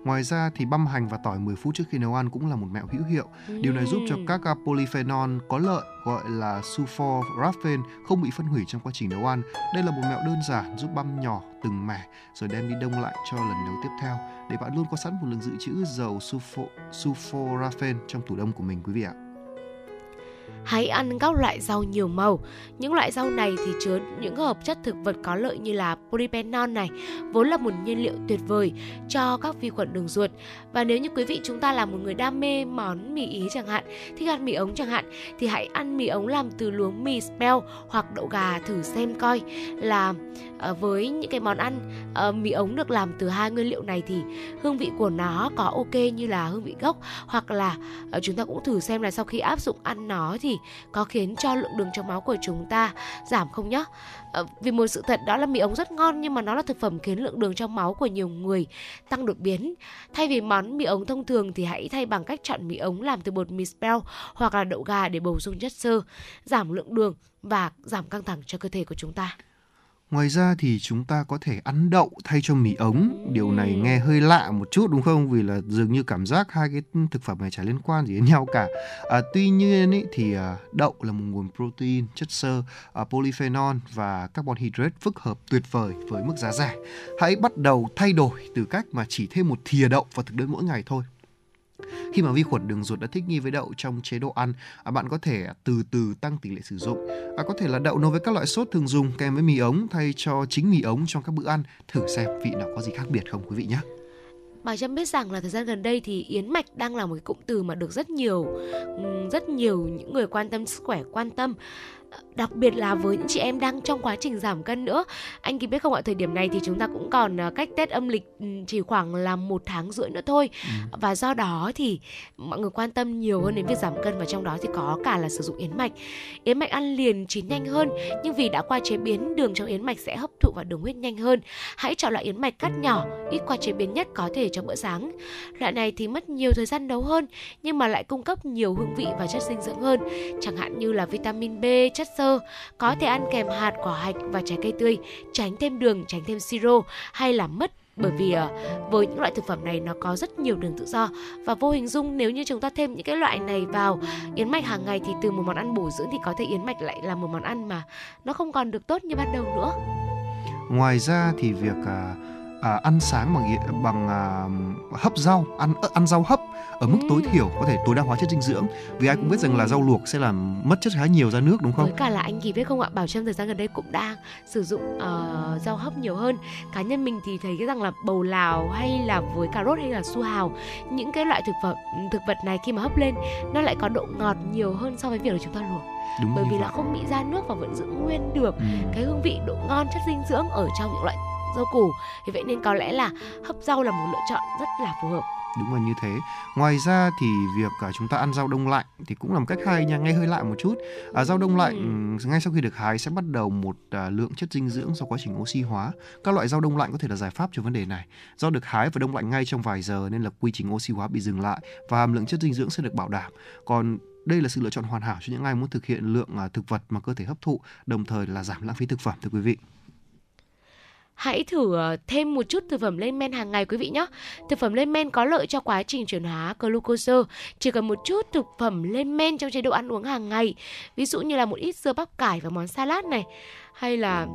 Ngoài ra thì băm hành và tỏi 10 phút trước khi nấu ăn cũng là một mẹo hữu hiệu. Điều này giúp cho các uh, polyphenol có lợi gọi là sulforaphane không bị phân hủy trong quá trình nấu ăn. Đây là một mẹo đơn giản giúp băm nhỏ từng mẻ rồi đem đi đông lại cho lần nấu tiếp theo để bạn luôn có sẵn một lượng dự trữ dầu sulfo, sulforaphane trong tủ đông của mình quý vị ạ. Hãy ăn các loại rau nhiều màu. Những loại rau này thì chứa những hợp chất thực vật có lợi như là polyphenol này, vốn là một nhiên liệu tuyệt vời cho các vi khuẩn đường ruột. Và nếu như quý vị chúng ta là một người đam mê món mì ý chẳng hạn, thích ăn mì ống chẳng hạn, thì hãy ăn mì ống làm từ luống mì spell hoặc đậu gà thử xem coi là ờ, với những cái món ăn ờ, mì ống được làm từ hai nguyên liệu này thì hương vị của nó có ok như là hương vị gốc hoặc là ờ, chúng ta cũng thử xem là sau khi áp dụng ăn nó thì có khiến cho lượng đường trong máu của chúng ta giảm không nhá? Ờ, vì một sự thật đó là mì ống rất ngon nhưng mà nó là thực phẩm khiến lượng đường trong máu của nhiều người tăng đột biến. Thay vì món mì ống thông thường thì hãy thay bằng cách chọn mì ống làm từ bột mì spell hoặc là đậu gà để bổ sung chất xơ, giảm lượng đường và giảm căng thẳng cho cơ thể của chúng ta. Ngoài ra thì chúng ta có thể ăn đậu thay cho mì ống. Điều này nghe hơi lạ một chút đúng không? Vì là dường như cảm giác hai cái thực phẩm này chả liên quan gì đến nhau cả. À, tuy nhiên ý, thì à, đậu là một nguồn protein, chất xơ, à, polyphenol và carbon hydrate phức hợp tuyệt vời với mức giá rẻ. Hãy bắt đầu thay đổi từ cách mà chỉ thêm một thìa đậu vào thực đơn mỗi ngày thôi khi mà vi khuẩn đường ruột đã thích nghi với đậu trong chế độ ăn, à, bạn có thể từ từ tăng tỷ lệ sử dụng. À, có thể là đậu nấu với các loại sốt thường dùng kèm với mì ống thay cho chính mì ống trong các bữa ăn. Thử xem vị nào có gì khác biệt không quý vị nhé. Bà Trâm biết rằng là thời gian gần đây thì yến mạch đang là một cái cụm từ mà được rất nhiều rất nhiều những người quan tâm sức khỏe quan tâm à, đặc biệt là với những chị em đang trong quá trình giảm cân nữa. Anh kịp biết không ạ? Thời điểm này thì chúng ta cũng còn à, cách tết âm lịch ừ, chỉ khoảng là một tháng rưỡi nữa thôi. Ừ. và do đó thì mọi người quan tâm nhiều hơn đến việc giảm cân và trong đó thì có cả là sử dụng yến mạch. Yến mạch ăn liền chín nhanh hơn nhưng vì đã qua chế biến đường trong yến mạch sẽ hấp thụ vào đường huyết nhanh hơn. Hãy chọn loại yến mạch cắt nhỏ ít qua chế biến nhất có thể cho bữa sáng. Loại này thì mất nhiều thời gian nấu hơn nhưng mà lại cung cấp nhiều hương vị và chất dinh dưỡng hơn. Chẳng hạn như là vitamin B chất xơ có thể ăn kèm hạt quả hạch và trái cây tươi tránh thêm đường tránh thêm siro hay là mất bởi vì ờ, với những loại thực phẩm này nó có rất nhiều đường tự do. Và vô hình dung nếu như chúng ta thêm những cái loại này vào yến mạch hàng ngày thì từ một món ăn bổ dưỡng thì có thể yến mạch lại là một món ăn mà nó không còn được tốt như ban đầu nữa. Ngoài ra thì việc uh, à, ăn sáng bằng bằng à, hấp rau ăn ăn rau hấp ở mức tối thiểu có thể tối đa hóa chất dinh dưỡng vì ai cũng biết rằng là rau luộc sẽ làm mất chất khá nhiều ra nước đúng không? Với cả là anh Kỳ biết không ạ, Bảo Trâm thời gian gần đây cũng đang sử dụng uh, rau hấp nhiều hơn. Cá nhân mình thì thấy cái rằng là bầu lào hay là với cà rốt hay là su hào những cái loại thực phẩm thực vật này khi mà hấp lên nó lại có độ ngọt nhiều hơn so với việc là chúng ta luộc. Đúng bởi vì vậy. là không bị ra nước và vẫn giữ nguyên được ừ. cái hương vị độ ngon chất dinh dưỡng ở trong những loại rau củ. Vì vậy nên có lẽ là hấp rau là một lựa chọn rất là phù hợp. Đúng là như thế. Ngoài ra thì việc cả chúng ta ăn rau đông lạnh thì cũng là một cách hay nha. Nghe hơi lạ một chút. À, rau đông lạnh ừ. ngay sau khi được hái sẽ bắt đầu một à, lượng chất dinh dưỡng do quá trình oxy hóa. Các loại rau đông lạnh có thể là giải pháp cho vấn đề này. Do được hái và đông lạnh ngay trong vài giờ nên là quy trình oxy hóa bị dừng lại và hàm lượng chất dinh dưỡng sẽ được bảo đảm. Còn đây là sự lựa chọn hoàn hảo cho những ai muốn thực hiện lượng à, thực vật mà cơ thể hấp thụ đồng thời là giảm lãng phí thực phẩm thưa quý vị hãy thử ờ, thêm một chút thực phẩm lên men hàng ngày quý vị nhé. Thực phẩm lên men có lợi cho quá trình chuyển hóa glucose. Chỉ cần một chút thực phẩm lên men trong chế độ ăn uống hàng ngày, ví dụ như là một ít dưa bắp cải và món salad này, hay là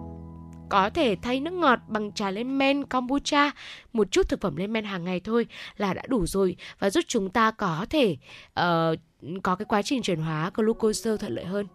có thể thay nước ngọt bằng trà lên men kombucha một chút thực phẩm lên men hàng ngày thôi là đã đủ rồi và giúp chúng ta có thể uh, có cái quá trình chuyển hóa glucose thuận lợi hơn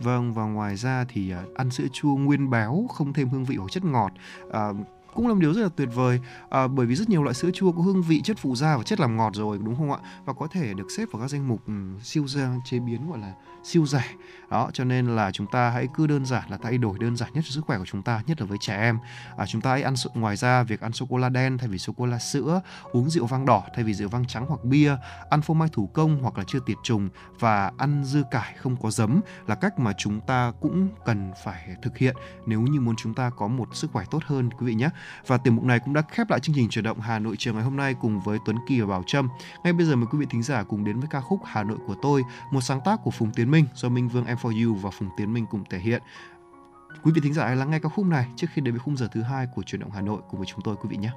Vâng và ngoài ra thì à, ăn sữa chua nguyên béo không thêm hương vị hoặc chất ngọt à, cũng là một điều rất là tuyệt vời. À, bởi vì rất nhiều loại sữa chua có hương vị chất phụ gia và chất làm ngọt rồi đúng không ạ? Và có thể được xếp vào các danh mục um, siêu gia chế biến gọi là siêu rẻ. Đó cho nên là chúng ta hãy cứ đơn giản là thay đổi đơn giản nhất cho sức khỏe của chúng ta nhất là với trẻ em. À, chúng ta hãy ăn ngoài ra việc ăn sô cô la đen thay vì sô cô la sữa uống rượu vang đỏ thay vì rượu vang trắng hoặc bia ăn phô mai thủ công hoặc là chưa tiệt trùng và ăn dưa cải không có giấm là cách mà chúng ta cũng cần phải thực hiện nếu như muốn chúng ta có một sức khỏe tốt hơn quý vị nhé. Và tiểu mục này cũng đã khép lại chương trình chuyển động Hà Nội chiều ngày hôm nay cùng với Tuấn Kỳ và Bảo Trâm. Ngay bây giờ mời quý vị thính giả cùng đến với ca khúc Hà Nội của tôi một sáng tác của Phùng Tiến Minh, do Minh Vương M4U và Phùng Tiến Minh cùng thể hiện. Quý vị thính giả hãy lắng nghe các khúc này trước khi đến với khung giờ thứ hai của Truyền động Hà Nội cùng với chúng tôi, quý vị nhé.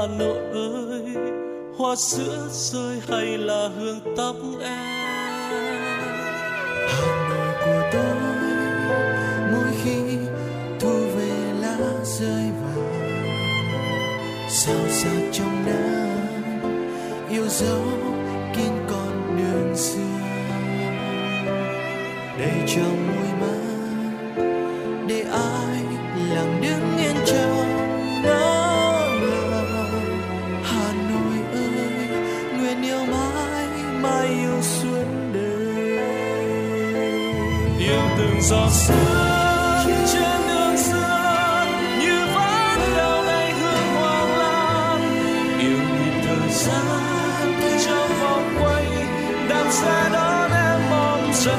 Hà Nội ơi, hoa sữa rơi hay là hương tóc em? Hà Nội của tôi, mỗi khi thu về lá rơi vàng sao sao trong nắng yêu dấu kín con đường xưa. Đây trong môi giọt sương trên đường xưa, như vẫn đau đầy hương hoàng lan. Yêu nhịp thời gian trong vòng quay, đạp xe đón em mong sân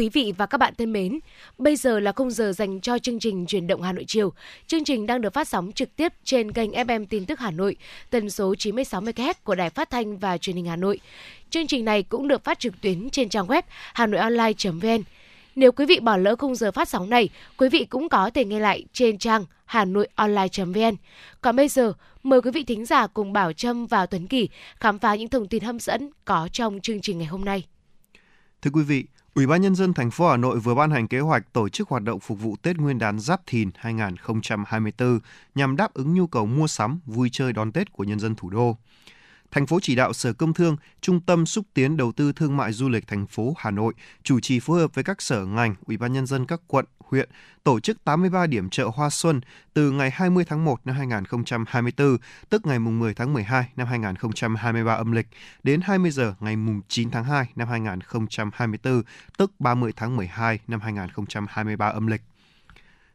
Quý vị và các bạn thân mến, bây giờ là khung giờ dành cho chương trình Chuyển động Hà Nội chiều. Chương trình đang được phát sóng trực tiếp trên kênh FM tin tức Hà Nội, tần số 96 MHz của Đài Phát thanh và Truyền hình Hà Nội. Chương trình này cũng được phát trực tuyến trên trang web hanoionline.vn. Nếu quý vị bỏ lỡ khung giờ phát sóng này, quý vị cũng có thể nghe lại trên trang hanoionline.vn. Còn bây giờ, mời quý vị thính giả cùng Bảo Trâm và Tuấn Kỳ khám phá những thông tin hấp dẫn có trong chương trình ngày hôm nay. Thưa quý vị, Ủy ban nhân dân thành phố Hà Nội vừa ban hành kế hoạch tổ chức hoạt động phục vụ Tết Nguyên đán Giáp Thìn 2024 nhằm đáp ứng nhu cầu mua sắm, vui chơi đón Tết của nhân dân thủ đô. Thành phố chỉ đạo Sở Công Thương, Trung tâm xúc tiến đầu tư thương mại du lịch thành phố Hà Nội chủ trì phối hợp với các sở ngành, Ủy ban nhân dân các quận, huyện tổ chức 83 điểm chợ hoa xuân từ ngày 20 tháng 1 năm 2024, tức ngày mùng 10 tháng 12 năm 2023 âm lịch, đến 20 giờ ngày mùng 9 tháng 2 năm 2024, tức 30 tháng 12 năm 2023 âm lịch.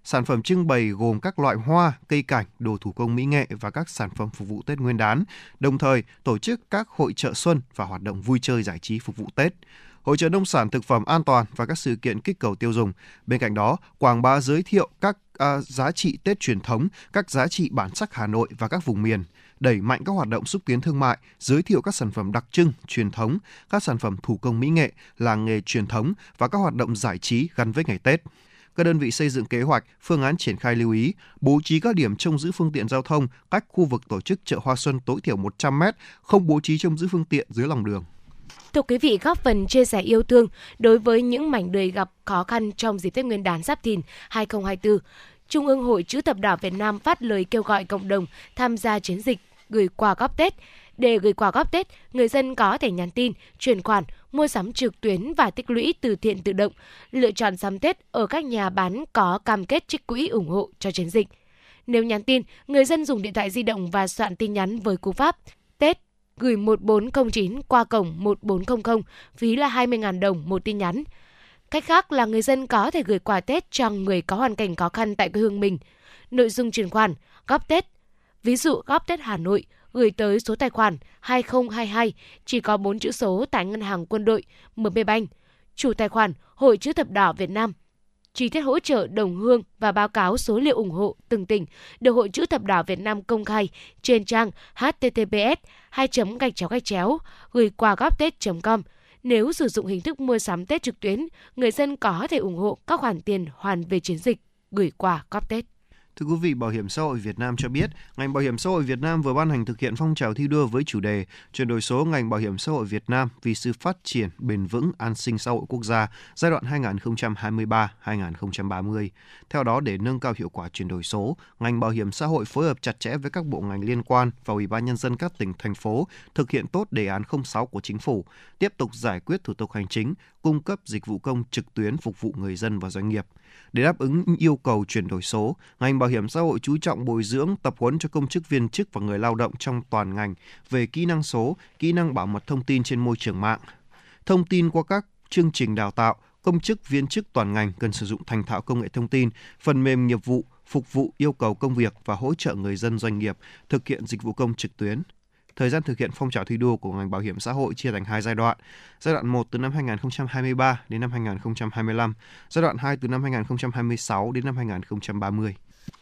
Sản phẩm trưng bày gồm các loại hoa, cây cảnh, đồ thủ công mỹ nghệ và các sản phẩm phục vụ Tết Nguyên đán, đồng thời tổ chức các hội trợ xuân và hoạt động vui chơi giải trí phục vụ Tết. Hội trợ nông sản thực phẩm an toàn và các sự kiện kích cầu tiêu dùng. Bên cạnh đó, quảng bá giới thiệu các à, giá trị Tết truyền thống, các giá trị bản sắc Hà Nội và các vùng miền. Đẩy mạnh các hoạt động xúc tiến thương mại, giới thiệu các sản phẩm đặc trưng, truyền thống, các sản phẩm thủ công mỹ nghệ, làng nghề truyền thống và các hoạt động giải trí gắn với ngày Tết các đơn vị xây dựng kế hoạch, phương án triển khai lưu ý, bố trí các điểm trông giữ phương tiện giao thông cách khu vực tổ chức chợ hoa xuân tối thiểu 100 m, không bố trí trông giữ phương tiện dưới lòng đường. Thưa quý vị, góp phần chia sẻ yêu thương đối với những mảnh đời gặp khó khăn trong dịp Tết Nguyên đán Giáp Thìn 2024, Trung ương Hội Chữ Thập Đỏ Việt Nam phát lời kêu gọi cộng đồng tham gia chiến dịch gửi quà góp Tết. Để gửi quà góp Tết, người dân có thể nhắn tin, chuyển khoản, mua sắm trực tuyến và tích lũy từ thiện tự động, lựa chọn sắm Tết ở các nhà bán có cam kết trích quỹ ủng hộ cho chiến dịch. Nếu nhắn tin, người dân dùng điện thoại di động và soạn tin nhắn với cú pháp Tết gửi 1409 qua cổng 1400, phí là 20.000 đồng một tin nhắn. Cách khác là người dân có thể gửi quà Tết cho người có hoàn cảnh khó khăn tại quê hương mình. Nội dung chuyển khoản, góp Tết. Ví dụ góp Tết Hà Nội, gửi tới số tài khoản 2022 chỉ có 4 chữ số tại Ngân hàng Quân đội MB Bank. Chủ tài khoản Hội chữ thập đỏ Việt Nam chi tiết hỗ trợ đồng hương và báo cáo số liệu ủng hộ từng tỉnh được Hội chữ thập đỏ Việt Nam công khai trên trang https 2 gạch chéo gạch chéo gửi quà góp tết.com. Nếu sử dụng hình thức mua sắm Tết trực tuyến, người dân có thể ủng hộ các khoản tiền hoàn về chiến dịch gửi quà góp Tết. Thưa quý vị, Bảo hiểm xã hội Việt Nam cho biết, ngành Bảo hiểm xã hội Việt Nam vừa ban hành thực hiện phong trào thi đua với chủ đề chuyển đổi số ngành Bảo hiểm xã hội Việt Nam vì sự phát triển bền vững an sinh xã hội quốc gia giai đoạn 2023-2030. Theo đó, để nâng cao hiệu quả chuyển đổi số, ngành Bảo hiểm xã hội phối hợp chặt chẽ với các bộ ngành liên quan và Ủy ban nhân dân các tỉnh thành phố thực hiện tốt đề án 06 của chính phủ, tiếp tục giải quyết thủ tục hành chính, cung cấp dịch vụ công trực tuyến phục vụ người dân và doanh nghiệp. Để đáp ứng yêu cầu chuyển đổi số, ngành bảo hiểm xã hội chú trọng bồi dưỡng, tập huấn cho công chức viên chức và người lao động trong toàn ngành về kỹ năng số, kỹ năng bảo mật thông tin trên môi trường mạng. Thông tin qua các chương trình đào tạo, công chức viên chức toàn ngành cần sử dụng thành thạo công nghệ thông tin, phần mềm nghiệp vụ, phục vụ yêu cầu công việc và hỗ trợ người dân doanh nghiệp thực hiện dịch vụ công trực tuyến thời gian thực hiện phong trào thi đua của ngành bảo hiểm xã hội chia thành hai giai đoạn. Giai đoạn 1 từ năm 2023 đến năm 2025, giai đoạn 2 từ năm 2026 đến năm 2030.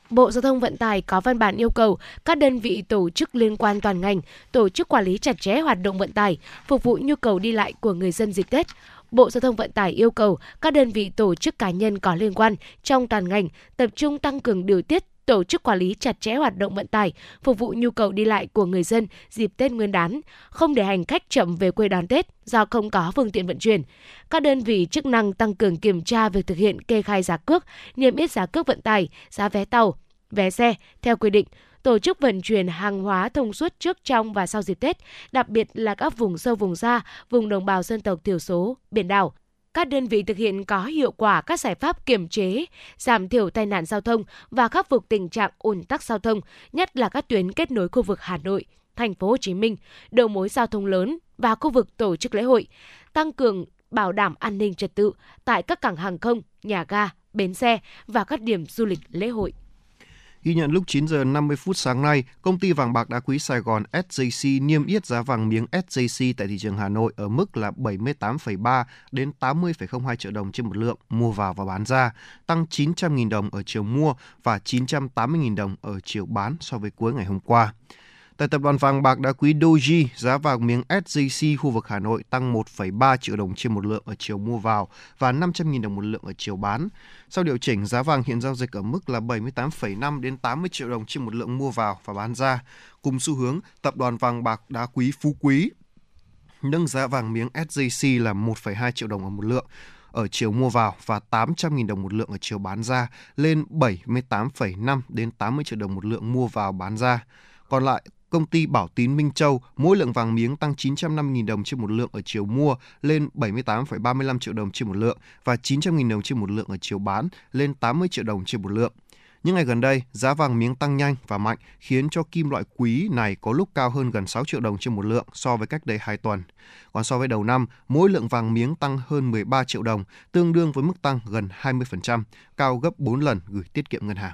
Bộ Giao thông Vận tải có văn bản yêu cầu các đơn vị tổ chức liên quan toàn ngành tổ chức quản lý chặt chẽ hoạt động vận tải, phục vụ nhu cầu đi lại của người dân dịp Tết. Bộ Giao thông Vận tải yêu cầu các đơn vị tổ chức cá nhân có liên quan trong toàn ngành tập trung tăng cường điều tiết tổ chức quản lý chặt chẽ hoạt động vận tải, phục vụ nhu cầu đi lại của người dân dịp Tết Nguyên đán, không để hành khách chậm về quê đón Tết do không có phương tiện vận chuyển. Các đơn vị chức năng tăng cường kiểm tra việc thực hiện kê khai giá cước, niêm yết giá cước vận tải, giá vé tàu, vé xe theo quy định, tổ chức vận chuyển hàng hóa thông suốt trước trong và sau dịp Tết, đặc biệt là các vùng sâu vùng xa, vùng đồng bào dân tộc thiểu số, biển đảo, các đơn vị thực hiện có hiệu quả các giải pháp kiểm chế, giảm thiểu tai nạn giao thông và khắc phục tình trạng ùn tắc giao thông, nhất là các tuyến kết nối khu vực Hà Nội, thành phố Hồ Chí Minh, đầu mối giao thông lớn và khu vực tổ chức lễ hội, tăng cường bảo đảm an ninh trật tự tại các cảng hàng không, nhà ga, bến xe và các điểm du lịch lễ hội. Ghi nhận lúc 9 giờ 50 phút sáng nay, công ty vàng bạc đá quý Sài Gòn SJC niêm yết giá vàng miếng SJC tại thị trường Hà Nội ở mức là 78,3 đến 80,02 triệu đồng trên một lượng mua vào và bán ra, tăng 900.000 đồng ở chiều mua và 980.000 đồng ở chiều bán so với cuối ngày hôm qua. Tại tập đoàn vàng bạc đá quý Doji, giá vàng miếng SJC khu vực Hà Nội tăng 1,3 triệu đồng trên một lượng ở chiều mua vào và 500.000 đồng một lượng ở chiều bán. Sau điều chỉnh, giá vàng hiện giao dịch ở mức là 78,5 đến 80 triệu đồng trên một lượng mua vào và bán ra. Cùng xu hướng, tập đoàn vàng bạc đá quý Phú Quý nâng giá vàng miếng SJC là 1,2 triệu đồng ở một lượng ở chiều mua vào và 800.000 đồng một lượng ở chiều bán ra lên 78,5 đến 80 triệu đồng một lượng mua vào bán ra. Còn lại, công ty Bảo Tín Minh Châu, mỗi lượng vàng miếng tăng 950.000 đồng trên một lượng ở chiều mua lên 78,35 triệu đồng trên một lượng và 900.000 đồng trên một lượng ở chiều bán lên 80 triệu đồng trên một lượng. Những ngày gần đây, giá vàng miếng tăng nhanh và mạnh khiến cho kim loại quý này có lúc cao hơn gần 6 triệu đồng trên một lượng so với cách đây 2 tuần. Còn so với đầu năm, mỗi lượng vàng miếng tăng hơn 13 triệu đồng, tương đương với mức tăng gần 20%, cao gấp 4 lần gửi tiết kiệm ngân hàng.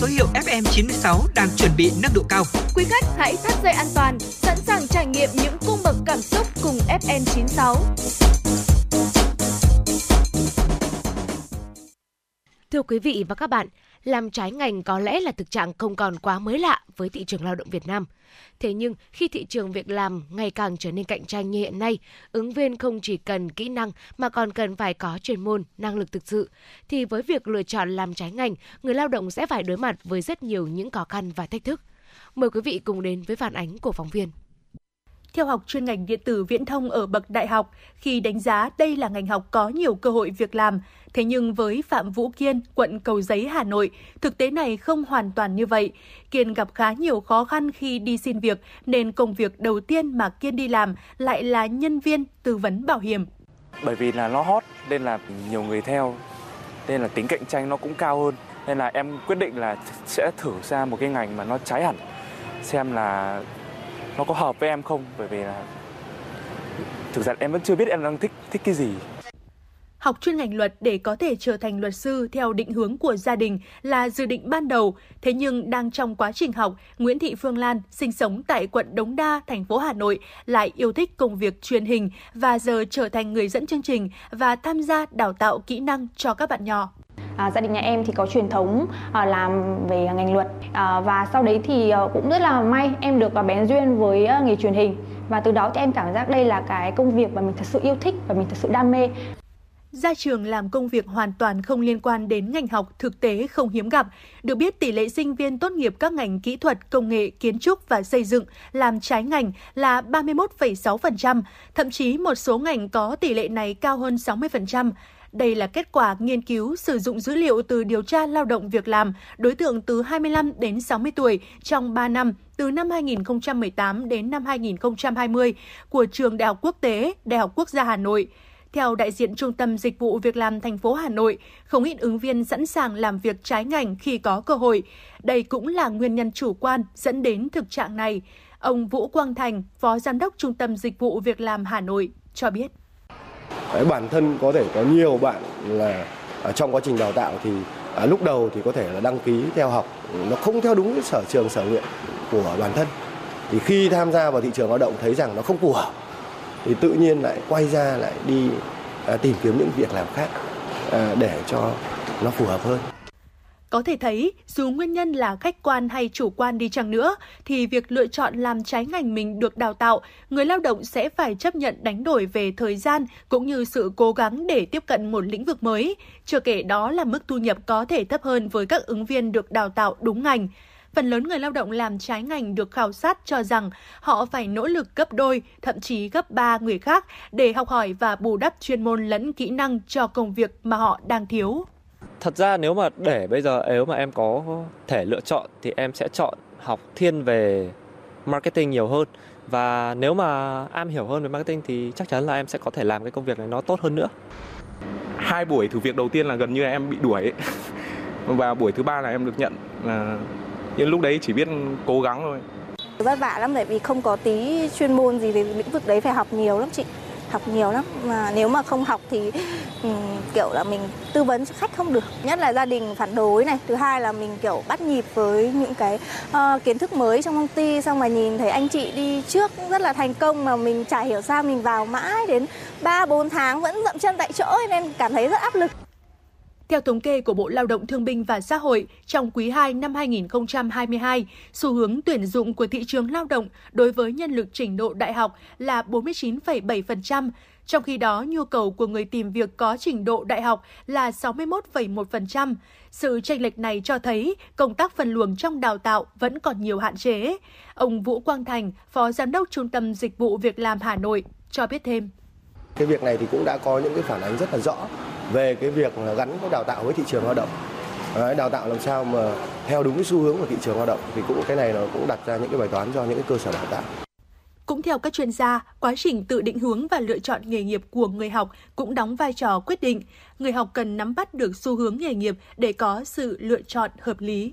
Số hiệu FM96 đang chuẩn bị nâng độ cao. Quý khách hãy thắt dây an toàn, sẵn sàng trải nghiệm những cung bậc cảm xúc cùng FN96. Thưa quý vị và các bạn, làm trái ngành có lẽ là thực trạng không còn quá mới lạ với thị trường lao động Việt Nam. Thế nhưng khi thị trường việc làm ngày càng trở nên cạnh tranh như hiện nay, ứng viên không chỉ cần kỹ năng mà còn cần phải có chuyên môn, năng lực thực sự, thì với việc lựa chọn làm trái ngành, người lao động sẽ phải đối mặt với rất nhiều những khó khăn và thách thức. Mời quý vị cùng đến với phản ánh của phóng viên theo học chuyên ngành điện tử viễn thông ở bậc đại học khi đánh giá đây là ngành học có nhiều cơ hội việc làm. Thế nhưng với Phạm Vũ Kiên, quận Cầu Giấy, Hà Nội, thực tế này không hoàn toàn như vậy. Kiên gặp khá nhiều khó khăn khi đi xin việc nên công việc đầu tiên mà Kiên đi làm lại là nhân viên tư vấn bảo hiểm. Bởi vì là nó hot nên là nhiều người theo nên là tính cạnh tranh nó cũng cao hơn nên là em quyết định là sẽ thử ra một cái ngành mà nó trái hẳn xem là nó có hợp với em không bởi vì là thực ra em vẫn chưa biết em đang thích thích cái gì Học chuyên ngành luật để có thể trở thành luật sư theo định hướng của gia đình là dự định ban đầu. Thế nhưng đang trong quá trình học, Nguyễn Thị Phương Lan sinh sống tại quận Đống Đa, thành phố Hà Nội lại yêu thích công việc truyền hình và giờ trở thành người dẫn chương trình và tham gia đào tạo kỹ năng cho các bạn nhỏ. À, gia đình nhà em thì có truyền thống à, làm về ngành luật à, và sau đấy thì à, cũng rất là may em được à, bén duyên với à, nghề truyền hình và từ đó thì em cảm giác đây là cái công việc mà mình thật sự yêu thích và mình thật sự đam mê ra trường làm công việc hoàn toàn không liên quan đến ngành học thực tế không hiếm gặp. Được biết tỷ lệ sinh viên tốt nghiệp các ngành kỹ thuật, công nghệ, kiến trúc và xây dựng làm trái ngành là 31,6%, thậm chí một số ngành có tỷ lệ này cao hơn 60%. Đây là kết quả nghiên cứu sử dụng dữ liệu từ điều tra lao động việc làm đối tượng từ 25 đến 60 tuổi trong 3 năm từ năm 2018 đến năm 2020 của Trường Đại học Quốc tế, Đại học Quốc gia Hà Nội. Theo đại diện Trung tâm Dịch vụ Việc làm thành phố Hà Nội, không ít ứng viên sẵn sàng làm việc trái ngành khi có cơ hội. Đây cũng là nguyên nhân chủ quan dẫn đến thực trạng này. Ông Vũ Quang Thành, Phó Giám đốc Trung tâm Dịch vụ Việc làm Hà Nội cho biết. Đấy, bản thân có thể có nhiều bạn là ở trong quá trình đào tạo thì à, lúc đầu thì có thể là đăng ký theo học nó không theo đúng sở trường sở nguyện của bản thân thì khi tham gia vào thị trường lao động thấy rằng nó không phù hợp thì tự nhiên lại quay ra lại đi à, tìm kiếm những việc làm khác à, để cho nó phù hợp hơn có thể thấy, dù nguyên nhân là khách quan hay chủ quan đi chăng nữa, thì việc lựa chọn làm trái ngành mình được đào tạo, người lao động sẽ phải chấp nhận đánh đổi về thời gian cũng như sự cố gắng để tiếp cận một lĩnh vực mới. Chưa kể đó là mức thu nhập có thể thấp hơn với các ứng viên được đào tạo đúng ngành phần lớn người lao động làm trái ngành được khảo sát cho rằng họ phải nỗ lực gấp đôi, thậm chí gấp ba người khác để học hỏi và bù đắp chuyên môn lẫn kỹ năng cho công việc mà họ đang thiếu. Thật ra nếu mà để bây giờ nếu mà em có thể lựa chọn thì em sẽ chọn học thiên về marketing nhiều hơn và nếu mà am hiểu hơn về marketing thì chắc chắn là em sẽ có thể làm cái công việc này nó tốt hơn nữa. Hai buổi thử việc đầu tiên là gần như em bị đuổi ấy. và buổi thứ ba là em được nhận là nhưng lúc đấy chỉ biết cố gắng thôi. Vất vả lắm bởi vì không có tí chuyên môn gì về lĩnh vực đấy phải học nhiều lắm chị. Học nhiều lắm. Mà nếu mà không học thì um, kiểu là mình tư vấn cho khách không được. Nhất là gia đình phản đối này. Thứ hai là mình kiểu bắt nhịp với những cái uh, kiến thức mới trong công ty. Xong mà nhìn thấy anh chị đi trước rất là thành công mà mình chả hiểu sao mình vào mãi đến 3 4 tháng vẫn dậm chân tại chỗ nên cảm thấy rất áp lực theo thống kê của Bộ Lao động Thương binh và Xã hội, trong quý 2 năm 2022, xu hướng tuyển dụng của thị trường lao động đối với nhân lực trình độ đại học là 49,7%, trong khi đó nhu cầu của người tìm việc có trình độ đại học là 61,1%. Sự chênh lệch này cho thấy công tác phân luồng trong đào tạo vẫn còn nhiều hạn chế. Ông Vũ Quang Thành, Phó Giám đốc Trung tâm Dịch vụ Việc làm Hà Nội cho biết thêm. Cái việc này thì cũng đã có những cái phản ánh rất là rõ về cái việc gắn cái đào tạo với thị trường lao động Đấy, đào tạo làm sao mà theo đúng cái xu hướng của thị trường lao động thì cũng cái này nó cũng đặt ra những cái bài toán cho những cái cơ sở đào tạo. Cũng theo các chuyên gia, quá trình tự định hướng và lựa chọn nghề nghiệp của người học cũng đóng vai trò quyết định. Người học cần nắm bắt được xu hướng nghề nghiệp để có sự lựa chọn hợp lý.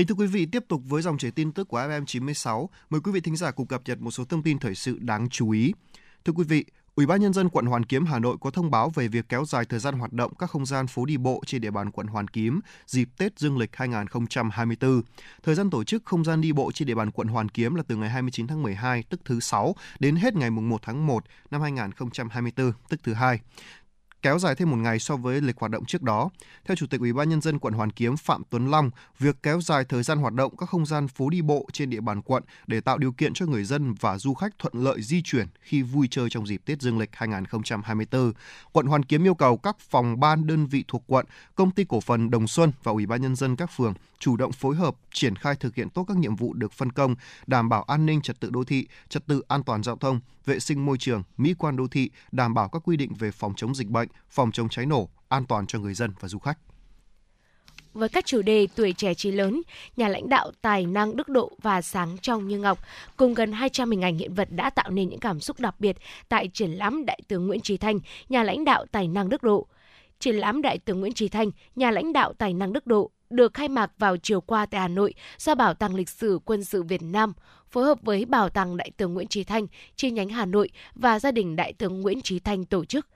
Kính thưa quý vị, tiếp tục với dòng chảy tin tức của FM 96, mời quý vị thính giả cùng cập nhật một số thông tin thời sự đáng chú ý. Thưa quý vị, Ủy ban nhân dân quận Hoàn Kiếm Hà Nội có thông báo về việc kéo dài thời gian hoạt động các không gian phố đi bộ trên địa bàn quận Hoàn Kiếm dịp Tết Dương lịch 2024. Thời gian tổ chức không gian đi bộ trên địa bàn quận Hoàn Kiếm là từ ngày 29 tháng 12 tức thứ 6 đến hết ngày 1 tháng 1 năm 2024 tức thứ hai kéo dài thêm một ngày so với lịch hoạt động trước đó. Theo Chủ tịch Ủy ban nhân dân quận Hoàn Kiếm Phạm Tuấn Long, việc kéo dài thời gian hoạt động các không gian phố đi bộ trên địa bàn quận để tạo điều kiện cho người dân và du khách thuận lợi di chuyển khi vui chơi trong dịp Tết Dương lịch 2024. Quận Hoàn Kiếm yêu cầu các phòng ban đơn vị thuộc quận, công ty cổ phần Đồng Xuân và Ủy ban nhân dân các phường chủ động phối hợp triển khai thực hiện tốt các nhiệm vụ được phân công, đảm bảo an ninh trật tự đô thị, trật tự an toàn giao thông, vệ sinh môi trường, mỹ quan đô thị, đảm bảo các quy định về phòng chống dịch bệnh, phòng chống cháy nổ, an toàn cho người dân và du khách. Với các chủ đề tuổi trẻ trí lớn, nhà lãnh đạo tài năng đức độ và sáng trong như ngọc, cùng gần 200 hình ảnh hiện vật đã tạo nên những cảm xúc đặc biệt tại triển lãm Đại tướng Nguyễn Trí Thanh, nhà lãnh đạo tài năng đức độ. Triển lãm Đại tướng Nguyễn Trí Thanh, nhà lãnh đạo tài năng đức độ được khai mạc vào chiều qua tại Hà Nội do Bảo tàng Lịch sử Quân sự Việt Nam phối hợp với Bảo tàng Đại tướng Nguyễn Trí Thanh chi nhánh Hà Nội và gia đình Đại tướng Nguyễn Trí Thanh tổ chức.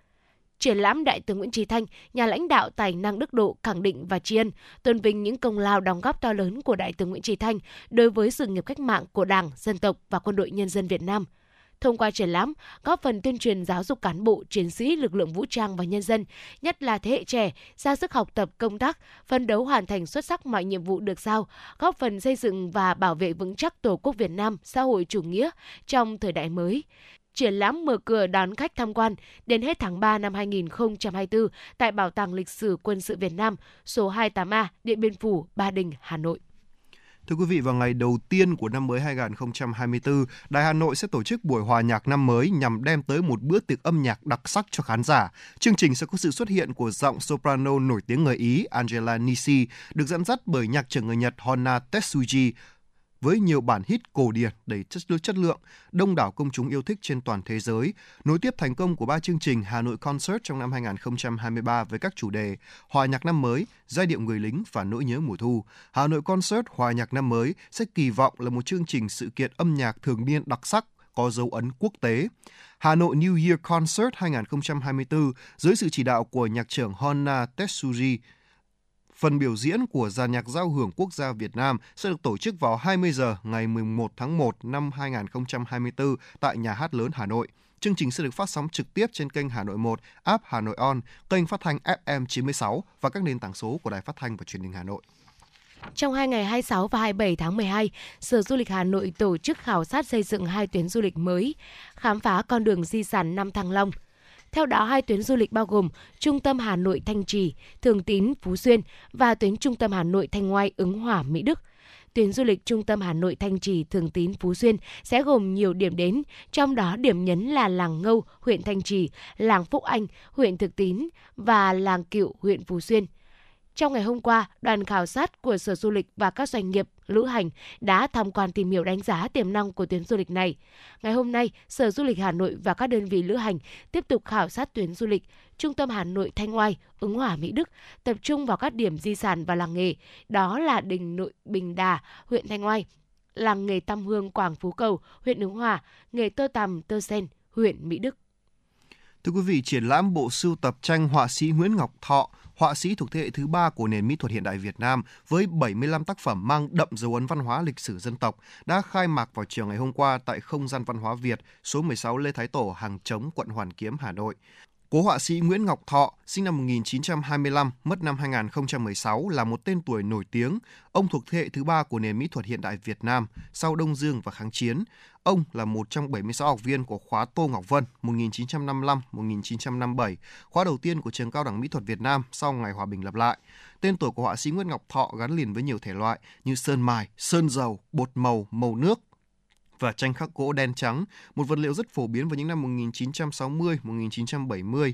Triển lãm Đại tướng Nguyễn Trí Thanh, nhà lãnh đạo tài năng đức độ khẳng định và tri ân, tôn vinh những công lao đóng góp to lớn của Đại tướng Nguyễn Trí Thanh đối với sự nghiệp cách mạng của Đảng, dân tộc và quân đội nhân dân Việt Nam – thông qua triển lãm góp phần tuyên truyền giáo dục cán bộ, chiến sĩ lực lượng vũ trang và nhân dân, nhất là thế hệ trẻ ra sức học tập công tác, phân đấu hoàn thành xuất sắc mọi nhiệm vụ được giao, góp phần xây dựng và bảo vệ vững chắc Tổ quốc Việt Nam xã hội chủ nghĩa trong thời đại mới triển lãm mở cửa đón khách tham quan đến hết tháng 3 năm 2024 tại Bảo tàng Lịch sử Quân sự Việt Nam, số 28A, Điện Biên Phủ, Ba Đình, Hà Nội. Thưa quý vị, vào ngày đầu tiên của năm mới 2024, Đài Hà Nội sẽ tổ chức buổi hòa nhạc năm mới nhằm đem tới một bữa tiệc âm nhạc đặc sắc cho khán giả. Chương trình sẽ có sự xuất hiện của giọng soprano nổi tiếng người Ý Angela Nisi, được dẫn dắt bởi nhạc trưởng người Nhật Honna Tetsuji, với nhiều bản hit cổ điển đầy chất lượng chất lượng, đông đảo công chúng yêu thích trên toàn thế giới, nối tiếp thành công của ba chương trình Hà Nội Concert trong năm 2023 với các chủ đề Hòa nhạc năm mới, Giai điệu người lính và Nỗi nhớ mùa thu. Hà Nội Concert Hòa nhạc năm mới sẽ kỳ vọng là một chương trình sự kiện âm nhạc thường niên đặc sắc có dấu ấn quốc tế. Hà Nội New Year Concert 2024 dưới sự chỉ đạo của nhạc trưởng Honna Tetsuji Phần biểu diễn của dàn nhạc giao hưởng quốc gia Việt Nam sẽ được tổ chức vào 20 giờ ngày 11 tháng 1 năm 2024 tại Nhà hát lớn Hà Nội. Chương trình sẽ được phát sóng trực tiếp trên kênh Hà Nội 1, app Hà Nội On, kênh phát thanh FM 96 và các nền tảng số của Đài Phát thanh và Truyền hình Hà Nội. Trong hai ngày 26 và 27 tháng 12, Sở Du lịch Hà Nội tổ chức khảo sát xây dựng hai tuyến du lịch mới, khám phá con đường di sản Nam Thăng Long – theo đó, hai tuyến du lịch bao gồm Trung tâm Hà Nội Thanh Trì, Thường Tín Phú Xuyên và tuyến Trung tâm Hà Nội Thanh Ngoai Ứng hòa, Mỹ Đức. Tuyến du lịch Trung tâm Hà Nội Thanh Trì Thường Tín Phú Xuyên sẽ gồm nhiều điểm đến, trong đó điểm nhấn là làng Ngâu, huyện Thanh Trì, làng Phúc Anh, huyện Thực Tín và làng Cựu, huyện Phú Xuyên. Trong ngày hôm qua, đoàn khảo sát của Sở Du lịch và các doanh nghiệp lữ hành đã tham quan tìm hiểu đánh giá tiềm năng của tuyến du lịch này. Ngày hôm nay, Sở Du lịch Hà Nội và các đơn vị lữ hành tiếp tục khảo sát tuyến du lịch Trung tâm Hà Nội Thanh Oai, Ứng Hòa Mỹ Đức, tập trung vào các điểm di sản và làng nghề, đó là Đình Nội Bình Đà, huyện Thanh Oai, làng nghề Tam Hương Quảng Phú Cầu, huyện Ứng Hòa, nghề tơ tằm tơ sen, huyện Mỹ Đức. Thưa quý vị, triển lãm bộ sưu tập tranh họa sĩ Nguyễn Ngọc Thọ họa sĩ thuộc thế hệ thứ ba của nền mỹ thuật hiện đại Việt Nam với 75 tác phẩm mang đậm dấu ấn văn hóa lịch sử dân tộc đã khai mạc vào chiều ngày hôm qua tại Không gian văn hóa Việt, số 16 Lê Thái Tổ, Hàng Chống, quận Hoàn Kiếm, Hà Nội. Cố họa sĩ Nguyễn Ngọc Thọ, sinh năm 1925, mất năm 2016, là một tên tuổi nổi tiếng. Ông thuộc thế hệ thứ ba của nền mỹ thuật hiện đại Việt Nam sau Đông Dương và kháng chiến. Ông là một trong 76 học viên của khóa Tô Ngọc Vân 1955-1957, khóa đầu tiên của trường cao đẳng mỹ thuật Việt Nam sau ngày hòa bình lập lại. Tên tuổi của họa sĩ Nguyễn Ngọc Thọ gắn liền với nhiều thể loại như sơn mài, sơn dầu, bột màu, màu nước, và tranh khắc gỗ đen trắng, một vật liệu rất phổ biến vào những năm 1960-1970.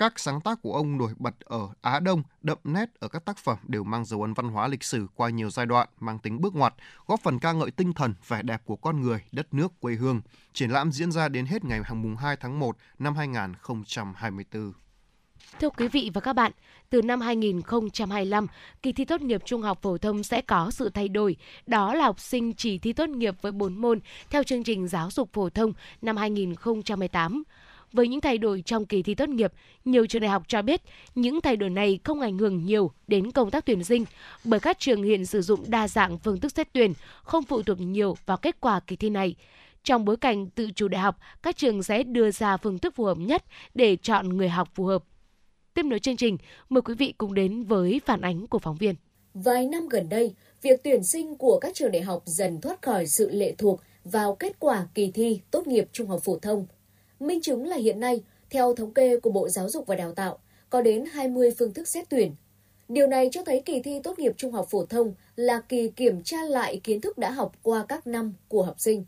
Các sáng tác của ông nổi bật ở Á Đông, đậm nét ở các tác phẩm đều mang dấu ấn văn hóa lịch sử qua nhiều giai đoạn, mang tính bước ngoặt, góp phần ca ngợi tinh thần, vẻ đẹp của con người, đất nước, quê hương. Triển lãm diễn ra đến hết ngày mùng 2 tháng 1 năm 2024. Thưa quý vị và các bạn, từ năm 2025, kỳ thi tốt nghiệp trung học phổ thông sẽ có sự thay đổi. Đó là học sinh chỉ thi tốt nghiệp với 4 môn theo chương trình giáo dục phổ thông năm 2018. Với những thay đổi trong kỳ thi tốt nghiệp, nhiều trường đại học cho biết những thay đổi này không ảnh hưởng nhiều đến công tác tuyển sinh bởi các trường hiện sử dụng đa dạng phương thức xét tuyển, không phụ thuộc nhiều vào kết quả kỳ thi này. Trong bối cảnh tự chủ đại học, các trường sẽ đưa ra phương thức phù hợp nhất để chọn người học phù hợp. Tiếp nối chương trình, mời quý vị cùng đến với phản ánh của phóng viên. Vài năm gần đây, việc tuyển sinh của các trường đại học dần thoát khỏi sự lệ thuộc vào kết quả kỳ thi tốt nghiệp trung học phổ thông. Minh chứng là hiện nay, theo thống kê của Bộ Giáo dục và Đào tạo, có đến 20 phương thức xét tuyển. Điều này cho thấy kỳ thi tốt nghiệp trung học phổ thông là kỳ kiểm tra lại kiến thức đã học qua các năm của học sinh.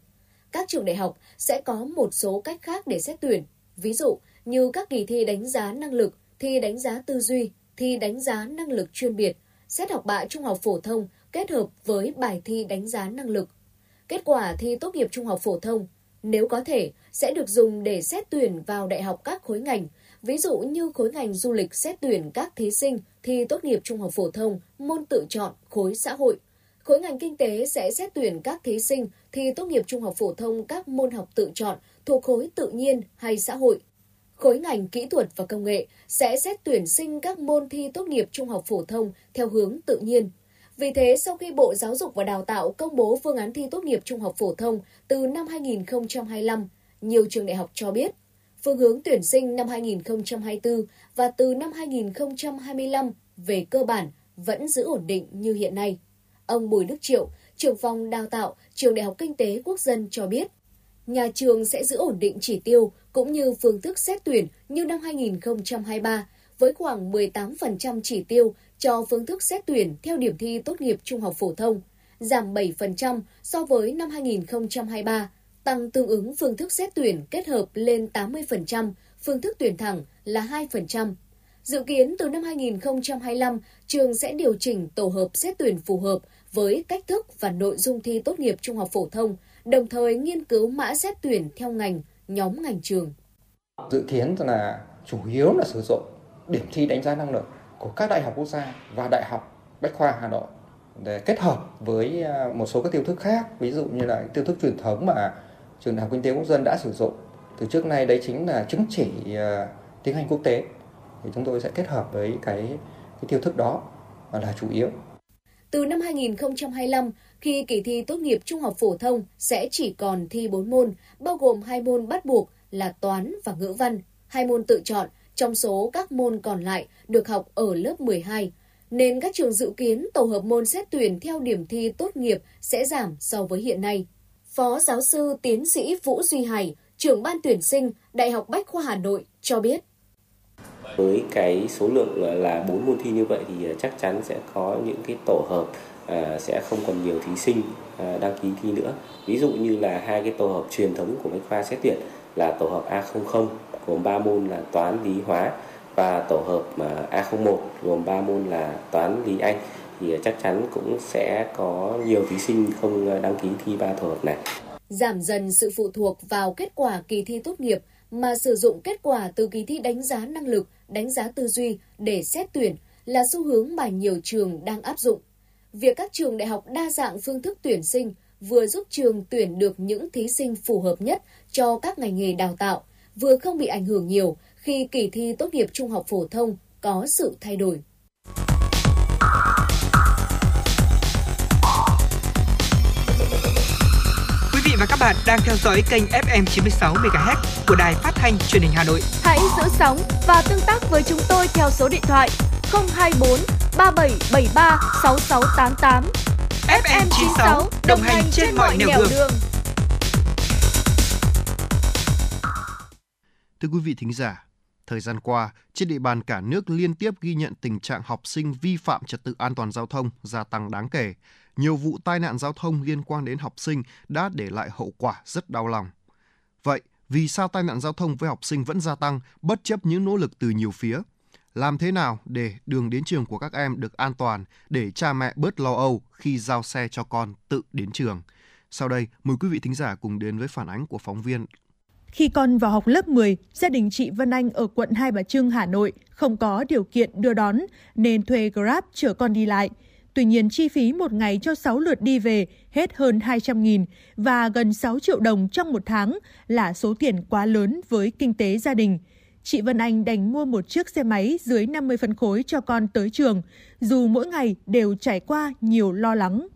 Các trường đại học sẽ có một số cách khác để xét tuyển, ví dụ như các kỳ thi đánh giá năng lực, thi đánh giá tư duy, thi đánh giá năng lực chuyên biệt, xét học bạ trung học phổ thông kết hợp với bài thi đánh giá năng lực. Kết quả thi tốt nghiệp trung học phổ thông, nếu có thể, sẽ được dùng để xét tuyển vào đại học các khối ngành, ví dụ như khối ngành du lịch xét tuyển các thí sinh thi tốt nghiệp trung học phổ thông, môn tự chọn, khối xã hội. Khối ngành kinh tế sẽ xét tuyển các thí sinh thi tốt nghiệp trung học phổ thông các môn học tự chọn thuộc khối tự nhiên hay xã hội. Khối ngành kỹ thuật và công nghệ sẽ xét tuyển sinh các môn thi tốt nghiệp trung học phổ thông theo hướng tự nhiên. Vì thế, sau khi Bộ Giáo dục và Đào tạo công bố phương án thi tốt nghiệp trung học phổ thông từ năm 2025, nhiều trường đại học cho biết phương hướng tuyển sinh năm 2024 và từ năm 2025 về cơ bản vẫn giữ ổn định như hiện nay. Ông Bùi Đức Triệu, trưởng phòng đào tạo Trường Đại học Kinh tế Quốc dân cho biết, nhà trường sẽ giữ ổn định chỉ tiêu cũng như phương thức xét tuyển như năm 2023 với khoảng 18% chỉ tiêu cho phương thức xét tuyển theo điểm thi tốt nghiệp trung học phổ thông, giảm 7% so với năm 2023, tăng tương ứng phương thức xét tuyển kết hợp lên 80%, phương thức tuyển thẳng là 2%. Dự kiến từ năm 2025, trường sẽ điều chỉnh tổ hợp xét tuyển phù hợp với cách thức và nội dung thi tốt nghiệp trung học phổ thông, đồng thời nghiên cứu mã xét tuyển theo ngành, nhóm ngành trường. Dự kiến là chủ yếu là sử dụng điểm thi đánh giá năng lực của các đại học quốc gia và đại học Bách khoa Hà Nội để kết hợp với à, một số các tiêu thức khác, ví dụ như là tiêu thức truyền thống mà trường đại học kinh tế quốc dân đã sử dụng. Từ trước nay đấy chính là chứng chỉ à, tiếng Anh quốc tế. Thì chúng tôi sẽ kết hợp với cái cái tiêu thức đó là chủ yếu. Từ năm 2025, khi kỳ thi tốt nghiệp trung học phổ thông sẽ chỉ còn thi 4 môn, bao gồm hai môn bắt buộc là toán và ngữ văn, hai môn tự chọn trong số các môn còn lại được học ở lớp 12, nên các trường dự kiến tổ hợp môn xét tuyển theo điểm thi tốt nghiệp sẽ giảm so với hiện nay. Phó giáo sư tiến sĩ Vũ Duy Hải, trưởng ban tuyển sinh Đại học Bách khoa Hà Nội cho biết. Với cái số lượng ờ, là 4 môn thi như vậy thì ờ, chắc chắn sẽ có những cái tổ hợp à, sẽ không còn nhiều thí sinh à, đăng ký thi nữa. Ví dụ như là hai cái tổ hợp truyền thống của Bách khoa xét tuyển là tổ hợp A00 gồm 3 môn là toán, lý, hóa và tổ hợp à, A01 gồm 3 môn là toán, lý, anh thì à, chắc chắn cũng sẽ có nhiều thí sinh không à, đăng ký thi ba tổ hợp này. Giảm dần sự phụ thuộc vào kết quả kỳ thi tốt nghiệp mà sử dụng kết quả từ kỳ thi đánh giá năng lực, đánh giá tư duy để xét tuyển là xu hướng mà nhiều trường đang áp dụng. Việc các trường đại học đa dạng phương thức tuyển sinh vừa giúp trường tuyển được những thí sinh phù hợp nhất cho các ngành nghề đào tạo, vừa không bị ảnh hưởng nhiều khi kỳ thi tốt nghiệp trung học phổ thông có sự thay đổi. Quý vị và các bạn đang theo dõi kênh FM 96 MHz của đài phát thanh truyền hình Hà Nội. Hãy giữ sóng và tương tác với chúng tôi theo số điện thoại 024 3773 6688. FM 96 đồng hành trên mọi nẻo đường. đường. Thưa quý vị thính giả, thời gian qua, trên địa bàn cả nước liên tiếp ghi nhận tình trạng học sinh vi phạm trật tự an toàn giao thông gia tăng đáng kể. Nhiều vụ tai nạn giao thông liên quan đến học sinh đã để lại hậu quả rất đau lòng. Vậy, Vì sao tai nạn giao thông với học sinh vẫn gia tăng bất chấp những nỗ lực từ nhiều phía? Làm thế nào để đường đến trường của các em được an toàn để cha mẹ bớt lo âu khi giao xe cho con tự đến trường? Sau đây, mời quý vị thính giả cùng đến với phản ánh của phóng viên khi con vào học lớp 10, gia đình chị Vân Anh ở quận Hai Bà Trưng, Hà Nội không có điều kiện đưa đón nên thuê Grab chở con đi lại. Tuy nhiên chi phí một ngày cho 6 lượt đi về hết hơn 200 nghìn và gần 6 triệu đồng trong một tháng là số tiền quá lớn với kinh tế gia đình. Chị Vân Anh đành mua một chiếc xe máy dưới 50 phân khối cho con tới trường, dù mỗi ngày đều trải qua nhiều lo lắng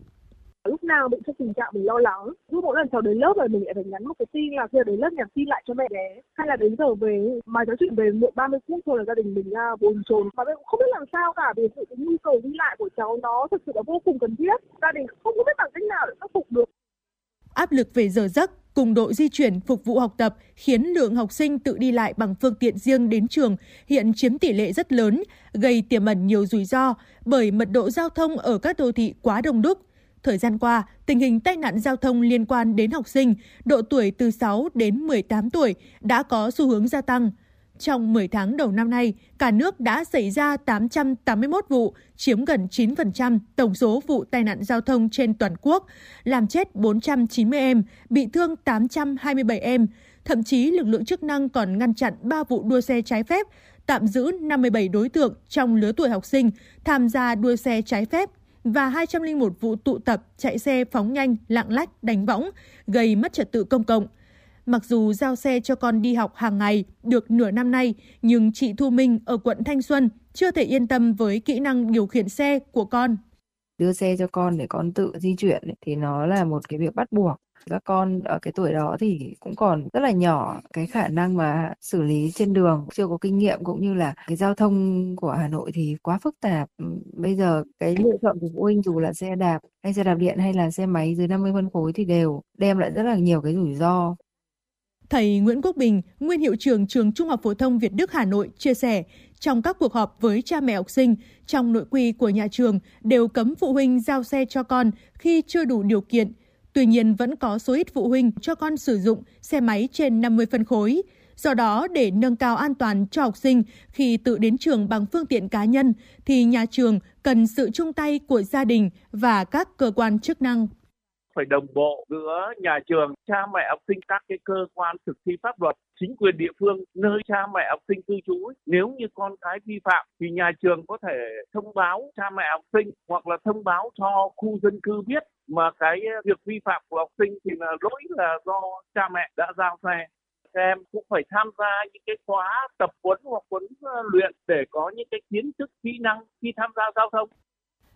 lúc nào bị trong tình trạng mình lo lắng. Cứ mỗi lần cháu đến lớp rồi mình lại phải nhắn một cái tin là giờ đến lớp nhắn tin lại cho mẹ bé. Hay là đến giờ về mà nói chuyện về muộn 30 phút thôi là gia đình mình uh, bồn chồn. Mà cũng không biết làm sao cả vì sự cái nhu cầu đi lại của cháu nó thực sự là vô cùng cần thiết. Gia đình không có biết bằng cách nào để khắc phục được. Áp lực về giờ giấc cùng độ di chuyển phục vụ học tập khiến lượng học sinh tự đi lại bằng phương tiện riêng đến trường hiện chiếm tỷ lệ rất lớn, gây tiềm ẩn nhiều rủi ro bởi mật độ giao thông ở các đô thị quá đông đúc, Thời gian qua, tình hình tai nạn giao thông liên quan đến học sinh độ tuổi từ 6 đến 18 tuổi đã có xu hướng gia tăng. Trong 10 tháng đầu năm nay, cả nước đã xảy ra 881 vụ, chiếm gần 9% tổng số vụ tai nạn giao thông trên toàn quốc, làm chết 490 em, bị thương 827 em. Thậm chí lực lượng chức năng còn ngăn chặn 3 vụ đua xe trái phép, tạm giữ 57 đối tượng trong lứa tuổi học sinh tham gia đua xe trái phép và 201 vụ tụ tập chạy xe phóng nhanh, lạng lách, đánh võng, gây mất trật tự công cộng. Mặc dù giao xe cho con đi học hàng ngày được nửa năm nay, nhưng chị Thu Minh ở quận Thanh Xuân chưa thể yên tâm với kỹ năng điều khiển xe của con. Đưa xe cho con để con tự di chuyển thì nó là một cái việc bắt buộc các con ở cái tuổi đó thì cũng còn rất là nhỏ cái khả năng mà xử lý trên đường chưa có kinh nghiệm cũng như là cái giao thông của Hà Nội thì quá phức tạp. Ừ, bây giờ cái lựa chọn của phụ huynh dù là xe đạp hay xe đạp điện hay là xe máy dưới 50 phân khối thì đều đem lại rất là nhiều cái rủi ro. Thầy Nguyễn Quốc Bình, nguyên hiệu trưởng trường Trung học phổ thông Việt Đức Hà Nội chia sẻ, trong các cuộc họp với cha mẹ học sinh, trong nội quy của nhà trường đều cấm phụ huynh giao xe cho con khi chưa đủ điều kiện. Tuy nhiên vẫn có số ít phụ huynh cho con sử dụng xe máy trên 50 phân khối. Do đó, để nâng cao an toàn cho học sinh khi tự đến trường bằng phương tiện cá nhân, thì nhà trường cần sự chung tay của gia đình và các cơ quan chức năng phải đồng bộ giữa nhà trường, cha mẹ học sinh, các cái cơ quan thực thi pháp luật, chính quyền địa phương nơi cha mẹ học sinh cư trú. Nếu như con cái vi phạm thì nhà trường có thể thông báo cha mẹ học sinh hoặc là thông báo cho khu dân cư biết mà cái việc vi phạm của học sinh thì là lỗi là do cha mẹ đã giao xe các em cũng phải tham gia những cái khóa tập huấn hoặc huấn ờ, luyện để có những cái kiến thức kỹ năng khi tham gia giao thông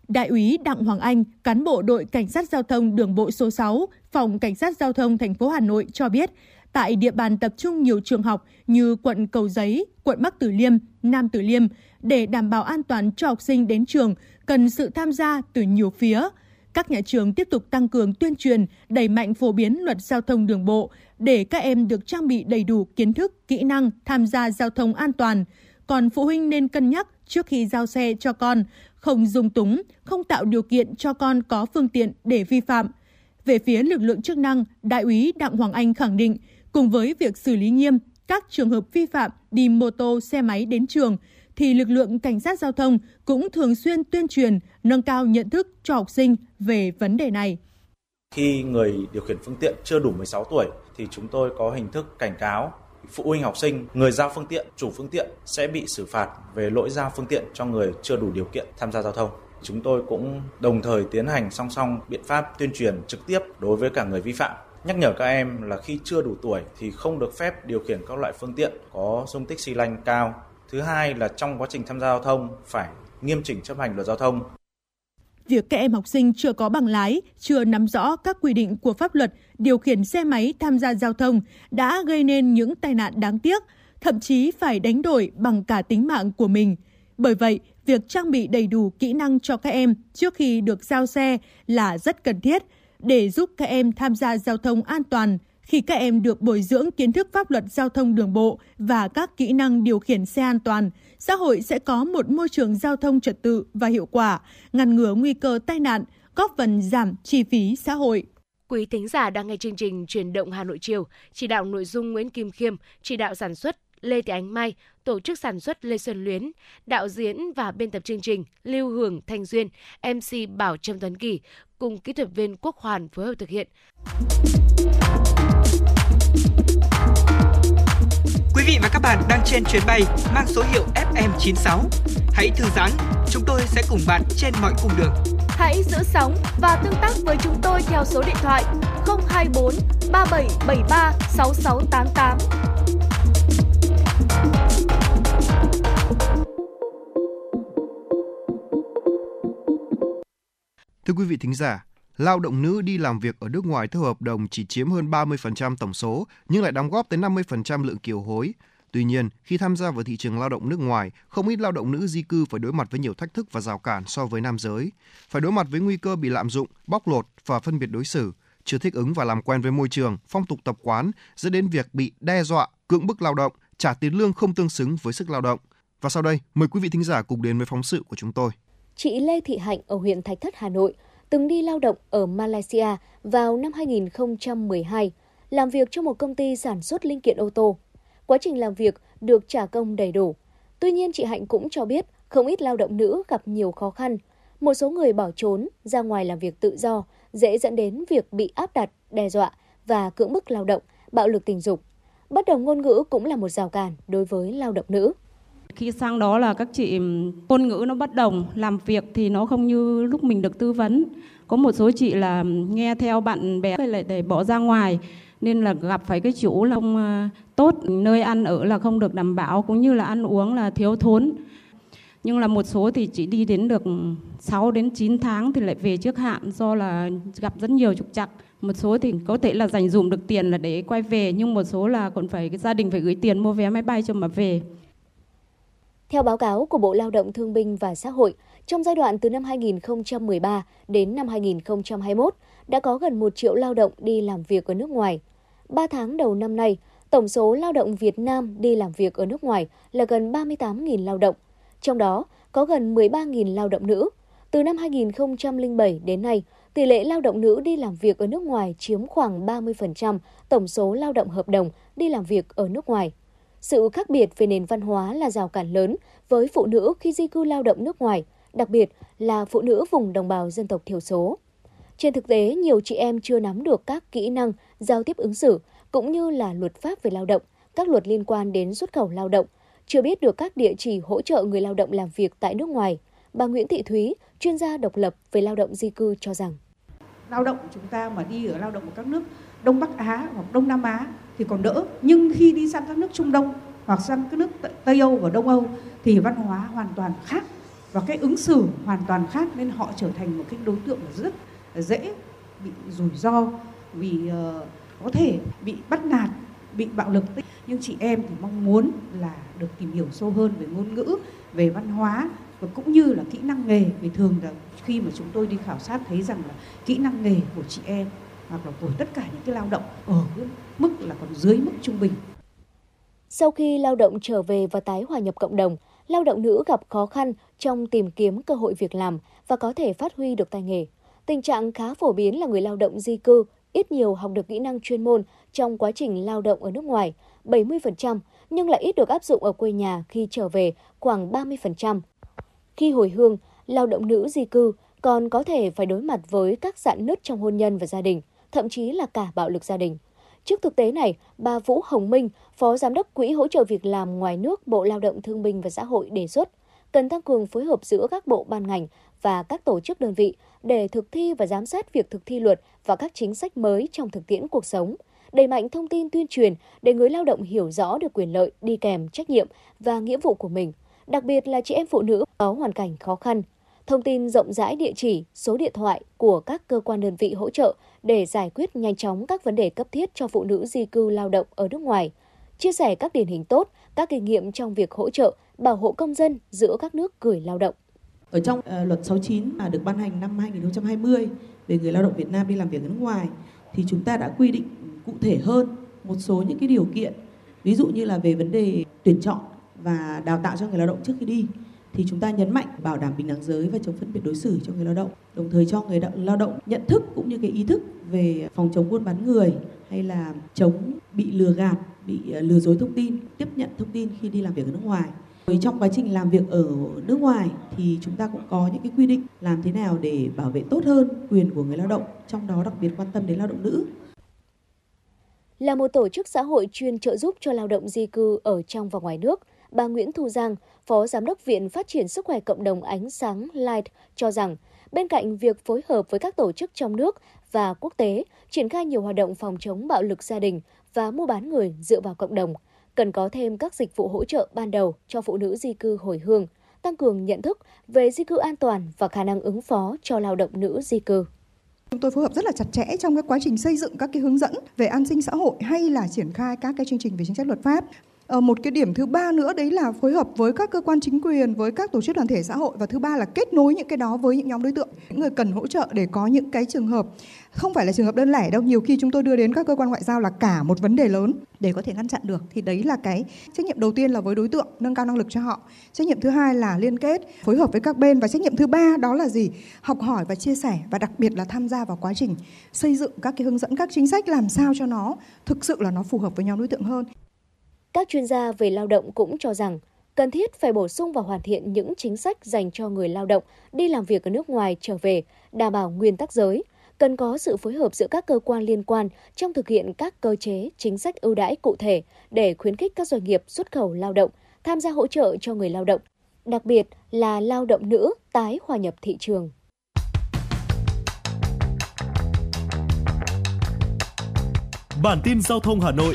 Đại úy Đặng Hoàng Anh, cán bộ đội cảnh sát giao thông đường bộ số 6, phòng cảnh sát giao thông thành phố Hà Nội cho biết, tại địa bàn tập trung nhiều trường học như quận Cầu Giấy, quận Bắc Từ Liêm, Nam Từ Liêm để đảm bảo an toàn cho học sinh đến trường cần sự tham gia từ nhiều phía. Các nhà trường tiếp tục tăng cường tuyên truyền, đẩy mạnh phổ biến luật giao thông đường bộ để các em được trang bị đầy đủ kiến thức, kỹ năng tham gia giao thông an toàn. Còn phụ huynh nên cân nhắc trước khi giao xe cho con, không dung túng, không tạo điều kiện cho con có phương tiện để vi phạm. Về phía lực lượng chức năng, Đại úy Đặng Hoàng Anh khẳng định, cùng với việc xử lý nghiêm các trường hợp vi phạm đi mô tô, xe máy đến trường, thì lực lượng cảnh sát giao thông cũng thường xuyên tuyên truyền, nâng cao nhận thức cho học sinh về vấn đề này. Khi người điều khiển phương tiện chưa đủ 16 tuổi thì chúng tôi có hình thức cảnh cáo phụ huynh học sinh, người giao phương tiện, chủ phương tiện sẽ bị xử phạt về lỗi giao phương tiện cho người chưa đủ điều kiện tham gia giao thông. Chúng tôi cũng đồng thời tiến hành song song biện pháp tuyên truyền trực tiếp đối với cả người vi phạm nhắc nhở các em là khi chưa đủ tuổi thì không được phép điều khiển các loại phương tiện có dung tích xi lanh cao. Thứ hai là trong quá trình tham gia giao thông phải nghiêm chỉnh chấp hành luật giao thông. Việc các em học sinh chưa có bằng lái, chưa nắm rõ các quy định của pháp luật điều khiển xe máy tham gia giao thông đã gây nên những tai nạn đáng tiếc, thậm chí phải đánh đổi bằng cả tính mạng của mình. Bởi vậy, việc trang bị đầy đủ kỹ năng cho các em trước khi được giao xe là rất cần thiết để giúp các em tham gia giao thông an toàn. Khi các em được bồi dưỡng kiến thức pháp luật giao thông đường bộ và các kỹ năng điều khiển xe an toàn, xã hội sẽ có một môi trường giao thông trật tự và hiệu quả, ngăn ngừa nguy cơ tai nạn, góp phần giảm chi phí xã hội. Quý thính giả đang nghe chương trình Truyền động Hà Nội chiều, chỉ đạo nội dung Nguyễn Kim Khiêm, chỉ đạo sản xuất Lê Thị Ánh Mai, tổ chức sản xuất Lê Xuân Luyến, đạo diễn và biên tập chương trình Lưu Hưởng Thanh Duyên, MC Bảo Trâm Tuấn Kỳ cùng kỹ thuật viên Quốc Hoàn phối hợp thực hiện. Quý vị và các bạn đang trên chuyến bay mang số hiệu FM96. Hãy thư giãn, chúng tôi sẽ cùng bạn trên mọi cung đường. Hãy giữ sóng và tương tác với chúng tôi theo số điện thoại 024 3773 6688. Thưa quý vị thính giả, lao động nữ đi làm việc ở nước ngoài theo hợp đồng chỉ chiếm hơn 30% tổng số nhưng lại đóng góp tới 50% lượng kiều hối. Tuy nhiên, khi tham gia vào thị trường lao động nước ngoài, không ít lao động nữ di cư phải đối mặt với nhiều thách thức và rào cản so với nam giới. Phải đối mặt với nguy cơ bị lạm dụng, bóc lột và phân biệt đối xử, chưa thích ứng và làm quen với môi trường, phong tục tập quán, dẫn đến việc bị đe dọa, cưỡng bức lao động, trả tiền lương không tương xứng với sức lao động. Và sau đây, mời quý vị thính giả cùng đến với phóng sự của chúng tôi. Chị Lê Thị Hạnh ở huyện Thạch Thất, Hà Nội từng đi lao động ở Malaysia vào năm 2012, làm việc cho một công ty sản xuất linh kiện ô tô. Quá trình làm việc được trả công đầy đủ. Tuy nhiên chị Hạnh cũng cho biết không ít lao động nữ gặp nhiều khó khăn. Một số người bỏ trốn ra ngoài làm việc tự do, dễ dẫn đến việc bị áp đặt, đe dọa và cưỡng bức lao động, bạo lực tình dục. Bất đồng ngôn ngữ cũng là một rào cản đối với lao động nữ. Khi sang đó là các chị ngôn ngữ nó bất đồng, làm việc thì nó không như lúc mình được tư vấn. Có một số chị là nghe theo bạn bè lại để bỏ ra ngoài nên là gặp phải cái chủ là không ờ, tốt, nơi ăn ở là không được đảm bảo cũng như là ăn uống là thiếu thốn. Nhưng là một số thì chỉ đi đến được 6 đến 9 tháng thì lại về trước hạn do là gặp rất nhiều trục trặc. Một số thì có thể là dành dụm được tiền là để quay về nhưng một số là còn phải cái gia đình phải gửi tiền mua vé máy bay cho mà về. Theo báo cáo của Bộ Lao động Thương binh và Xã hội, trong giai đoạn từ năm 2013 đến năm 2021, đã có gần 1 triệu lao động đi làm việc ở nước ngoài. 3 tháng đầu năm nay, tổng số lao động Việt Nam đi làm việc ở nước ngoài là gần 38.000 lao động. Trong đó, có gần 13.000 lao động nữ. Từ năm 2007 đến nay, tỷ lệ lao động nữ đi làm việc ở nước ngoài chiếm khoảng 30% tổng số lao động hợp đồng đi làm việc ở nước ngoài. Sự khác biệt về nền văn hóa là rào cản lớn với phụ nữ khi di cư lao động nước ngoài, đặc biệt là phụ nữ vùng đồng bào dân tộc thiểu số. Trên thực tế, nhiều chị em chưa nắm được các kỹ năng giao tiếp ứng xử cũng như là luật pháp về lao động, các luật liên quan đến xuất khẩu lao động, chưa biết được các địa chỉ hỗ trợ người lao động làm việc tại nước ngoài. Bà Nguyễn Thị Thúy, chuyên gia độc lập về lao động di cư cho rằng lao động chúng ta mà đi ở lao động ở các nước Đông Bắc Á hoặc Đông Nam Á thì còn đỡ. Nhưng khi đi sang các nước Trung Đông hoặc sang các nước Tây Âu và Đông Âu thì văn hóa hoàn toàn khác và cái ứng xử hoàn toàn khác nên họ trở thành một cái đối tượng rất dễ bị rủi ro vì uh, ờ, có thể bị bắt nạt bị bạo lực. Nhưng chị em thì mong muốn là được tìm hiểu sâu hơn về ngôn ngữ về văn hóa và cũng như là kỹ năng nghề. Vì thường là khi mà chúng tôi đi khảo sát thấy rằng là kỹ năng nghề của chị em hoặc là của tất cả những cái lao động ở mức là còn dưới mức trung bình. Sau khi lao động trở về và tái hòa nhập cộng đồng, lao động nữ gặp khó khăn trong tìm kiếm cơ hội việc làm và có thể phát huy được tay nghề. Tình trạng khá phổ biến là người lao động di cư ít nhiều học được kỹ năng chuyên môn trong quá trình lao động ở nước ngoài, 70%, nhưng lại ít được áp dụng ở quê nhà khi trở về khoảng 30%. Khi hồi hương, lao động nữ di cư còn có thể phải đối mặt với các dạn nứt trong hôn nhân và gia đình, thậm chí là cả bạo lực gia đình. Trước thực tế này, bà Vũ Hồng Minh, Phó Giám đốc Quỹ hỗ trợ việc làm ngoài nước Bộ Lao động Thương binh và Xã hội đề xuất cần tăng cường phối hợp giữa các bộ ban ngành và các tổ chức đơn vị để thực thi và giám sát việc thực thi luật và các chính sách mới trong thực tiễn cuộc sống, đẩy mạnh thông tin tuyên truyền để người lao động hiểu rõ được quyền lợi đi kèm trách nhiệm và nghĩa vụ của mình, đặc biệt là chị em phụ nữ có hoàn cảnh khó khăn. Thông tin rộng rãi địa chỉ, số điện thoại của các cơ quan đơn vị hỗ trợ để giải quyết nhanh chóng các vấn đề cấp thiết cho phụ nữ di cư lao động ở nước ngoài, chia sẻ các điển hình tốt, các kinh nghiệm trong việc hỗ trợ, bảo hộ công dân giữa các nước gửi lao động. Ở trong uh, luật 69 mà được ban hành năm 2020 về người lao động Việt Nam đi làm việc ở nước ngoài thì chúng ta đã quy định cụ thể hơn một số những cái điều kiện. Ví dụ như là về vấn đề tuyển chọn và đào tạo cho người lao động trước khi đi thì chúng ta nhấn mạnh bảo đảm bình đẳng giới và chống phân biệt đối xử cho người lao động, đồng thời cho người lao động nhận thức cũng như cái ý thức về phòng chống buôn bán người hay là chống bị lừa gạt, bị ờ, lừa dối thông tin, tiếp nhận thông tin khi đi làm việc ở nước ngoài. Trong quá trình làm việc ở nước ngoài thì chúng ta cũng có những cái quy định làm thế nào để bảo vệ tốt hơn quyền của người lao động, trong đó đặc biệt quan tâm đến lao động nữ. Là một tổ chức xã hội chuyên trợ giúp cho lao động di cư ở trong và ngoài nước, bà Nguyễn Thu Giang, Phó Giám đốc Viện Phát triển Sức khỏe Cộng đồng Ánh sáng Light cho rằng, bên cạnh việc phối hợp với các tổ chức trong nước và quốc tế, triển khai nhiều hoạt động phòng chống bạo lực gia đình và mua bán người dựa vào cộng đồng, cần có thêm các dịch vụ hỗ trợ ban đầu cho phụ nữ di cư hồi hương, tăng cường nhận thức về di cư an toàn và khả năng ứng phó cho lao động nữ di cư. Chúng tôi phối hợp rất là chặt chẽ trong cái quá trình xây dựng các cái hướng dẫn về an sinh xã hội hay là triển khai các cái chương trình về chính sách luật pháp. Ờ, một cái điểm thứ ba nữa đấy là phối hợp với các cơ quan chính quyền, với các tổ chức đoàn thể xã hội và thứ ba là kết nối những cái đó với những nhóm đối tượng, những người cần hỗ trợ để có những cái trường hợp không phải là trường hợp đơn lẻ đâu nhiều khi chúng tôi đưa đến các cơ quan ngoại giao là cả một vấn đề lớn để có thể ngăn chặn được. Thì đấy là cái trách nhiệm đầu tiên là với đối tượng nâng cao năng lực cho họ. Trách nhiệm thứ hai là liên kết phối hợp với các bên. Và trách nhiệm thứ ba đó là gì? Học hỏi và chia sẻ và đặc biệt là tham gia vào quá trình xây dựng các cái hướng dẫn các chính sách làm sao cho nó thực sự là nó phù hợp với nhóm đối tượng hơn các chuyên gia về lao động cũng cho rằng cần thiết phải bổ sung và hoàn thiện những chính sách dành cho người lao động đi làm việc ở nước ngoài trở về, đảm bảo nguyên tắc giới. Cần có sự phối hợp giữa các cơ quan liên quan trong thực hiện các cơ chế, chính sách ưu đãi cụ thể để khuyến khích các doanh nghiệp xuất khẩu lao động tham gia hỗ trợ cho người lao động, đặc biệt là lao động nữ tái hòa nhập thị trường. Bản tin giao thông Hà Nội,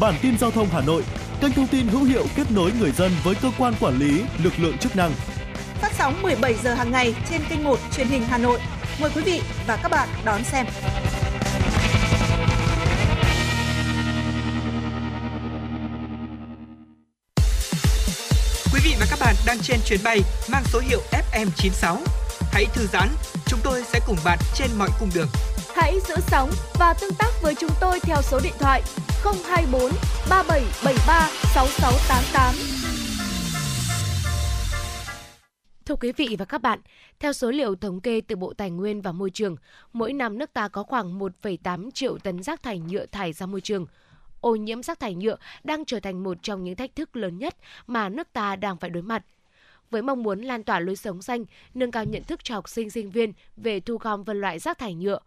Bản tin giao thông Hà Nội kênh thông tin hữu hiệu kết nối người dân với cơ quan quản lý, lực lượng chức năng. Phát sóng 17 giờ hàng ngày trên kênh 1 truyền hình Hà Nội. Mời quý vị và các bạn đón xem. Quý vị và các bạn đang trên chuyến bay mang số hiệu FM96. Hãy thư giãn, chúng tôi sẽ cùng bạn trên mọi cung đường. Hãy giữ sóng và tương tác với chúng tôi theo số điện thoại 024 3773 6688. Thưa quý vị và các bạn, theo số liệu thống kê từ Bộ Tài nguyên và Môi trường, mỗi năm nước ta có khoảng 1,8 triệu tấn rác thải nhựa thải ra môi trường. Ô nhiễm rác thải nhựa đang trở thành một trong những thách thức lớn nhất mà nước ta đang phải đối mặt. Với mong muốn lan tỏa lối sống xanh, nâng cao nhận thức cho học sinh sinh viên về thu gom phân loại rác thải nhựa,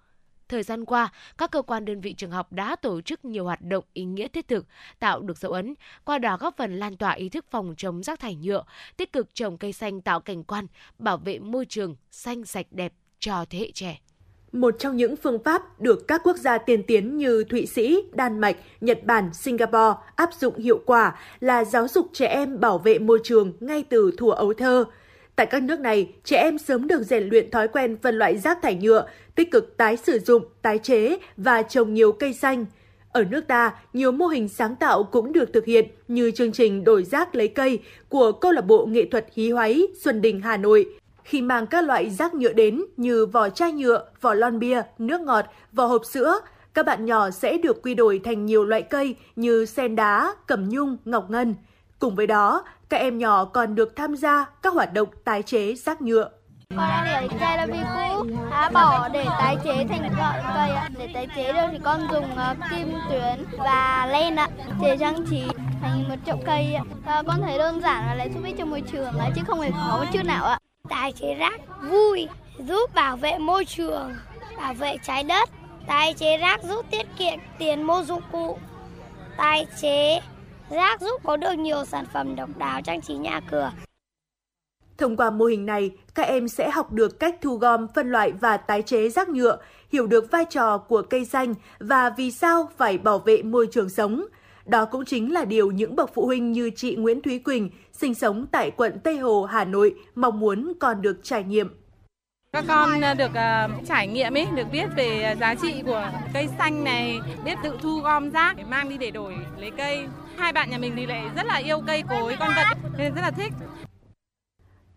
Thời gian qua, các cơ quan đơn vị trường học đã tổ chức nhiều hoạt động ý nghĩa thiết thực, tạo được dấu ấn, qua đó góp phần lan tỏa ý thức phòng chống rác thải nhựa, tích cực trồng cây xanh tạo cảnh quan, bảo vệ môi trường xanh sạch đẹp cho thế hệ trẻ. Một trong những phương pháp được các quốc gia tiên tiến như Thụy Sĩ, Đan Mạch, Nhật Bản, Singapore áp dụng hiệu quả là giáo dục trẻ em bảo vệ môi trường ngay từ thuở ấu thơ – Tại các nước này, trẻ em sớm được rèn luyện thói quen phân loại rác thải nhựa, tích cực tái sử dụng, tái chế và trồng nhiều cây xanh. Ở nước ta, nhiều mô hình sáng tạo cũng được thực hiện như chương trình đổi rác lấy cây của câu lạc bộ nghệ thuật hí hoáy Xuân Đình Hà Nội. Khi mang các loại rác nhựa đến như vỏ chai nhựa, vỏ lon bia, nước ngọt, vỏ hộp sữa, các bạn nhỏ sẽ được quy đổi thành nhiều loại cây như sen đá, cẩm nhung, ngọc ngân. Cùng với đó, các em nhỏ còn được tham gia các hoạt động tái chế rác nhựa. Con đã để chai la vi cũ, đã bỏ để tái chế thành gọn cây ạ. Để tái chế được thì con dùng uh, kim tuyến và len ạ, để trang trí thành một chậu cây ạ. Và con thấy đơn giản là lại giúp ích cho môi trường ạ, chứ không hề khó một chút nào ạ. Tái chế rác vui, giúp bảo vệ môi trường, bảo vệ trái đất. Tái chế rác giúp tiết kiệm tiền mua dụng cụ. Tái chế Rác giúp có được nhiều sản phẩm độc đáo trang trí nhà cửa. Thông qua mô hình này, các em sẽ học được cách thu gom, phân loại và tái chế rác nhựa, hiểu được vai trò của cây xanh và vì sao phải bảo vệ môi trường sống. Đó cũng chính là điều những bậc phụ huynh như chị Nguyễn Thúy Quỳnh, sinh sống tại quận Tây Hồ, Hà Nội, mong muốn còn được trải nghiệm. Các con được uh, trải nghiệm ấy, được biết về giá trị của cây xanh này, biết tự thu gom rác để mang đi để đổi lấy cây. Hai bạn nhà mình thì lại rất là yêu cây cối con vật nên rất là thích.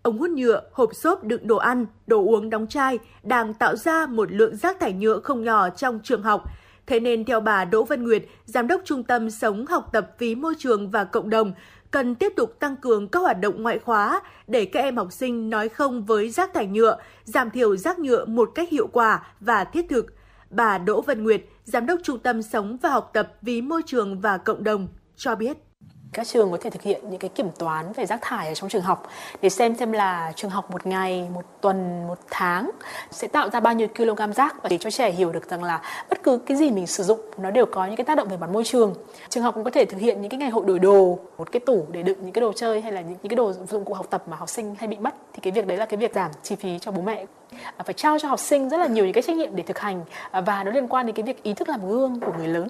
Ống hút nhựa, hộp xốp đựng đồ ăn, đồ uống đóng chai đang tạo ra một lượng rác thải nhựa không nhỏ trong trường học. Thế nên theo bà Đỗ Văn Nguyệt, Giám đốc Trung tâm Sống học tập vì môi trường và cộng đồng, cần tiếp tục tăng cường các hoạt động ngoại khóa để các em học sinh nói không với rác thải nhựa, giảm thiểu rác nhựa một cách hiệu quả và thiết thực. Bà Đỗ Văn Nguyệt, Giám đốc Trung tâm Sống và học tập vì môi trường và cộng đồng, cho biết các trường có thể thực hiện những cái kiểm toán về rác thải ở trong trường học để xem xem là trường học một ngày, một tuần, một tháng sẽ tạo ra bao nhiêu kg rác và để cho trẻ hiểu được rằng là bất cứ cái gì mình sử dụng nó đều có những cái tác động về mặt môi trường. Trường học cũng có thể thực hiện những cái ngày hội đổi đồ, một cái tủ để đựng những cái đồ chơi hay là những, những cái đồ dụng cụ học tập mà học sinh hay bị mất thì cái việc đấy là cái việc giảm chi phí cho bố mẹ à, phải trao cho học sinh rất là nhiều những cái trách nhiệm để thực hành à, và nó liên quan đến cái việc ý thức làm gương của người lớn.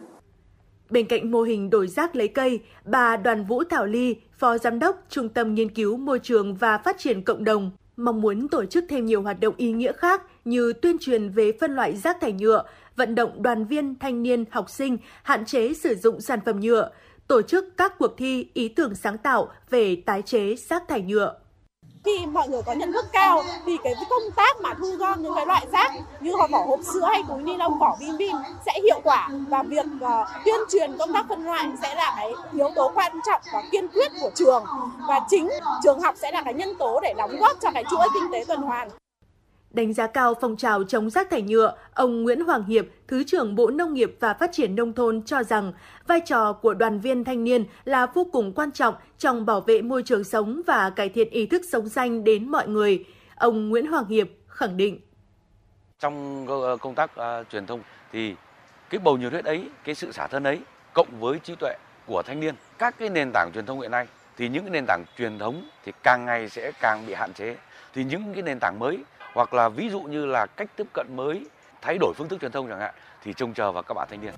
Bên cạnh mô hình đổi rác lấy cây, bà Đoàn Vũ Thảo Ly, Phó Giám đốc Trung tâm Nghiên cứu Môi trường và Phát triển Cộng đồng, mong muốn tổ chức thêm nhiều hoạt động ý nghĩa khác như tuyên truyền về phân loại rác thải nhựa, vận động đoàn viên, thanh niên, học sinh hạn chế sử dụng sản phẩm nhựa, tổ chức các cuộc thi ý tưởng sáng tạo về tái chế rác thải nhựa khi mọi người có nhận thức cao thì cái công tác mà thu gom những cái loại rác như vỏ hộp sữa hay túi ni lông vỏ bim bim sẽ hiệu quả và việc uh, tuyên truyền công tác phân loại sẽ là cái yếu tố quan trọng và kiên quyết của trường và chính trường học sẽ là cái nhân tố để đóng góp cho cái chuỗi kinh tế tuần hoàn. Đánh giá cao phong trào chống rác thải nhựa, ông Nguyễn Hoàng Hiệp, Thứ trưởng Bộ Nông nghiệp và Phát triển Nông thôn cho rằng vai trò của đoàn viên thanh niên là vô cùng quan trọng trong bảo vệ môi trường sống và cải thiện ý thức sống xanh đến mọi người. Ông Nguyễn Hoàng Hiệp khẳng định. Trong ờ, công tác uh, truyền thông thì cái bầu nhiệt huyết ấy, cái sự xả thân ấy, cộng với trí tuệ của thanh niên, các cái nền tảng truyền thông hiện nay thì những cái nền tảng truyền thống thì càng ngày sẽ càng bị hạn chế. Thì những cái nền tảng mới hoặc là ví dụ như là cách tiếp cận mới thay đổi phương thức truyền thông chẳng hạn thì trông chờ vào các bạn thanh niên.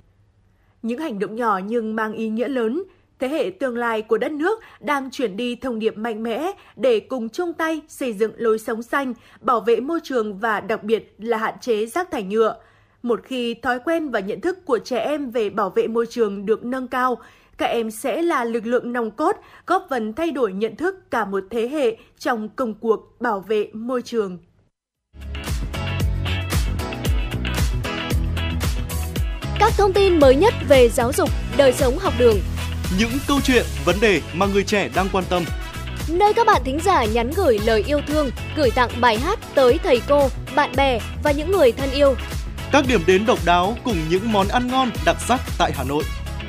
Những hành động nhỏ nhưng mang ý nghĩa lớn, thế hệ tương lai của đất nước đang chuyển đi thông điệp mạnh mẽ để cùng chung tay xây dựng lối sống xanh, bảo vệ môi trường và đặc biệt là hạn chế rác thải nhựa. Một khi thói quen và nhận thức của trẻ em về bảo vệ môi trường được nâng cao, các em sẽ là lực lượng nòng cốt góp phần thay đổi nhận thức cả một thế hệ trong công cuộc bảo vệ môi trường. Các thông tin mới nhất về giáo dục, đời sống học đường. Những câu chuyện, vấn đề mà người trẻ đang quan tâm. Nơi các bạn thính giả nhắn gửi lời yêu thương, gửi tặng bài hát tới thầy cô, bạn bè và những người thân yêu. Các điểm đến độc đáo cùng những món ăn ngon đặc sắc tại Hà Nội.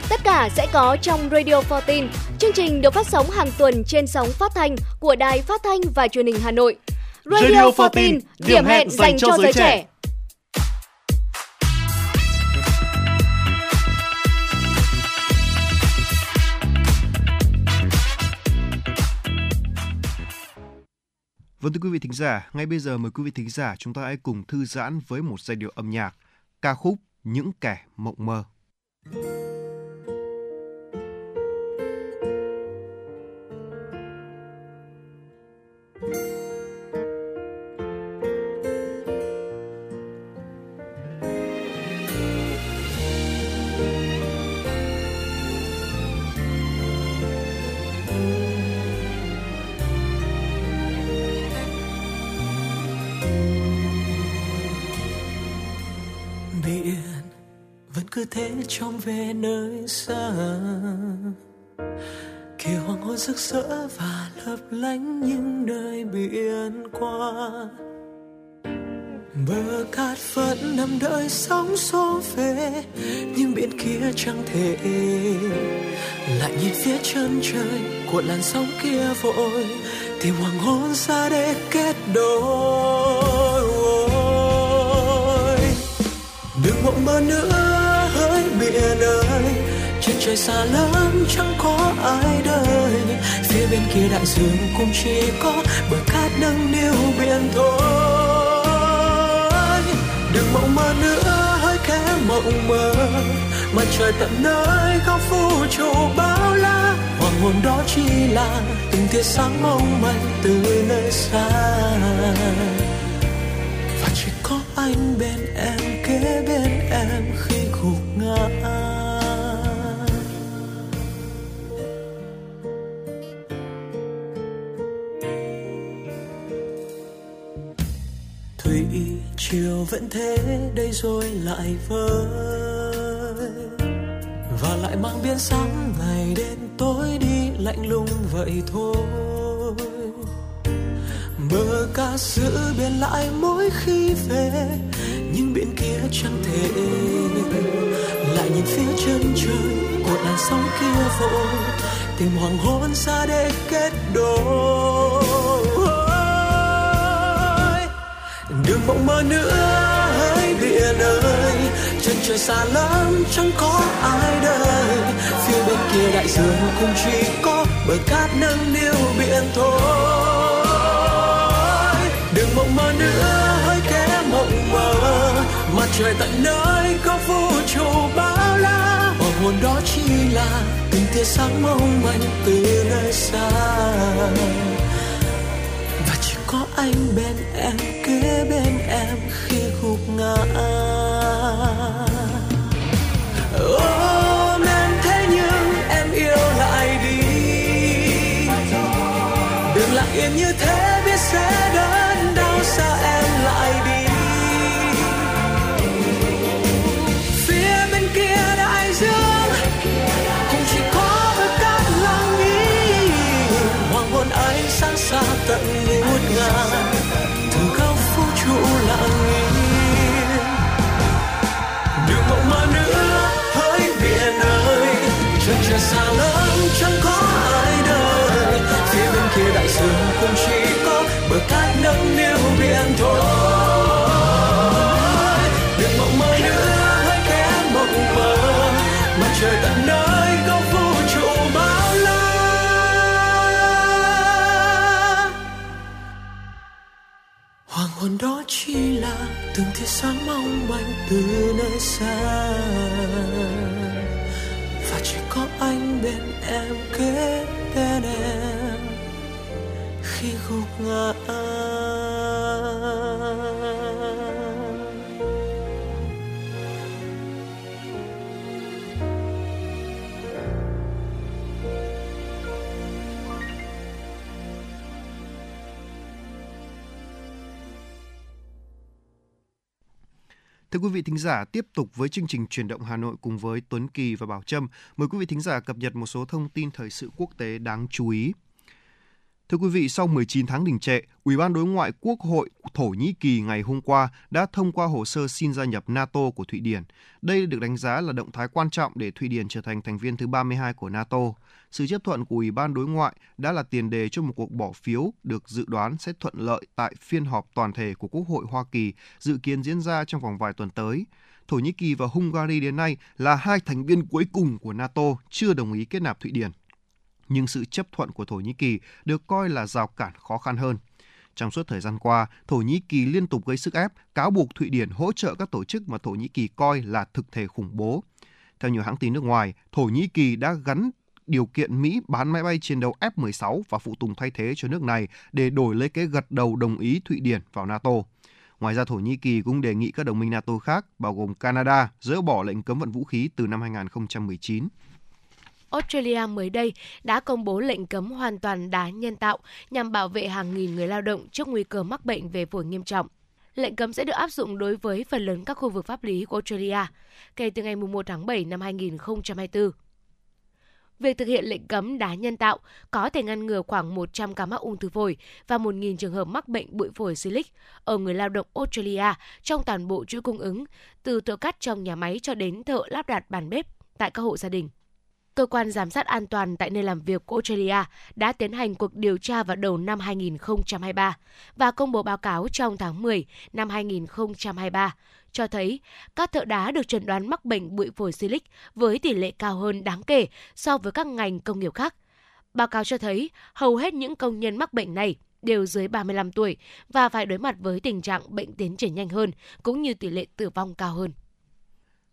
Tất cả sẽ có trong Radio 14. Chương trình được phát sóng hàng tuần trên sóng phát thanh của Đài Phát thanh và Truyền hình Hà Nội. Radio, Radio 14, điểm hẹn dành cho giới trẻ. trẻ. Vâng thưa quý vị thính giả, ngay bây giờ mời quý vị thính giả chúng ta hãy cùng thư giãn với một giai điệu âm nhạc, ca khúc Những kẻ mộng mơ. Cứ thế trông về nơi xa. Kỳ hoàng hôn rực rỡ và lấp lánh những nơi biển qua, bờ cát vẫn nằm đợi sóng xô về, nhưng biển kia chẳng thể lại nhìn phía chân trời của làn sóng kia vội. Tìm hoàng hôn ra để kết đôi. Đừng mộng mơ nữa hỡi nơi trên trời xa lắm, chẳng có ai đời. Phía bên kia đại dương cũng chỉ có bờ cát nâng niu biển thôi. Đừng mộng mơ nữa hỡi kẻ mộng mơ, mặt trời tận nơi không vũ trụ bao la. Hoàng hôn đó chỉ là từng tia sáng mong manh từ nơi xa. Và chỉ có anh bên em, kế bên em khi thủy chiều vẫn thế, đây rồi lại vơi. Và lại mang biến sáng, ngày đêm tối đi lạnh lùng vậy thôi. Bờ ca giữ biển lại mỗi khi về, nhưng biển kia chẳng thể lại nhìn phía chân trời của làn sóng kia vội. Tìm hoàng hôn xa để kết đôi. Đừng mộng mơ nữa hỡi biển ơi chân trời xa lắm, chẳng có ai đời. Phía bên kia đại dương cũng chỉ có bờ cát nâng niu biển thôi. Đừng mộng mơ nữa hỡi kẻ mộng mơ. Mặt trời tận nơi có vũ trụ bao Hồn đó chỉ là từng tia sáng mong manh từ nơi xa. Và chỉ có anh bên em, kế bên em khi gục ngã. Giả, tiếp tục với chương trình truyền động Hà Nội cùng với Tuấn Kỳ và Bảo Trâm. Mời quý vị thính giả cập nhật một số thông tin thời sự quốc tế đáng chú ý. Thưa quý vị, sau 19 tháng đình trệ, Ủy ban Đối ngoại Quốc hội Thổ Nhĩ Kỳ ngày hôm qua đã thông qua hồ sơ xin gia nhập NATO của Thụy Điển. Đây được đánh giá là động thái quan trọng để Thụy Điển trở thành thành viên thứ 32 của NATO. Sự chấp thuận của Ủy ban Đối ngoại đã là tiền đề cho một cuộc bỏ phiếu được dự đoán sẽ thuận lợi tại phiên họp toàn thể của Quốc hội Hoa Kỳ dự kiến diễn ra trong vòng vài tuần tới. Thổ Nhĩ Kỳ và Hungary đến nay là hai thành viên cuối cùng của NATO chưa đồng ý kết nạp Thụy Điển nhưng sự chấp thuận của Thổ Nhĩ Kỳ được coi là rào cản khó khăn hơn. Trong suốt thời gian qua, Thổ Nhĩ Kỳ liên tục gây sức ép, cáo buộc Thụy Điển hỗ trợ các tổ chức mà Thổ Nhĩ Kỳ coi là thực thể khủng bố. Theo nhiều hãng tin nước ngoài, Thổ Nhĩ Kỳ đã gắn điều kiện Mỹ bán máy bay chiến đấu F-16 và phụ tùng thay thế cho nước này để đổi lấy cái gật đầu đồng ý Thụy Điển vào NATO. Ngoài ra, Thổ Nhĩ Kỳ cũng đề nghị các đồng minh NATO khác, bao gồm Canada, dỡ bỏ lệnh cấm vận vũ khí từ năm 2019. Australia mới đây đã công bố lệnh cấm hoàn toàn đá nhân tạo nhằm bảo vệ hàng nghìn người lao động trước nguy cơ mắc bệnh về phổi nghiêm trọng. Lệnh cấm sẽ được áp dụng đối với phần lớn các khu vực pháp lý của Australia kể từ ngày 1 tháng 7 năm 2024. Việc thực hiện lệnh cấm đá nhân tạo có thể ngăn ngừa khoảng 100 ca mắc ung thư phổi và 1.000 trường hợp mắc bệnh bụi phổi silic ở người lao động Australia trong toàn bộ chuỗi cung ứng, từ thợ cắt trong nhà máy cho đến thợ lắp đặt bàn bếp tại các hộ gia đình. Cơ quan giám sát an toàn tại nơi làm việc của Australia đã tiến hành cuộc điều tra vào đầu năm 2023 và công bố báo cáo trong tháng 10 năm 2023 cho thấy các thợ đá được chẩn đoán mắc bệnh bụi phổi silic với tỷ lệ cao hơn đáng kể so với các ngành công nghiệp khác. Báo cáo cho thấy hầu hết những công nhân mắc bệnh này đều dưới 35 tuổi và phải đối mặt với tình trạng bệnh tiến triển nhanh hơn cũng như tỷ lệ tử vong cao hơn.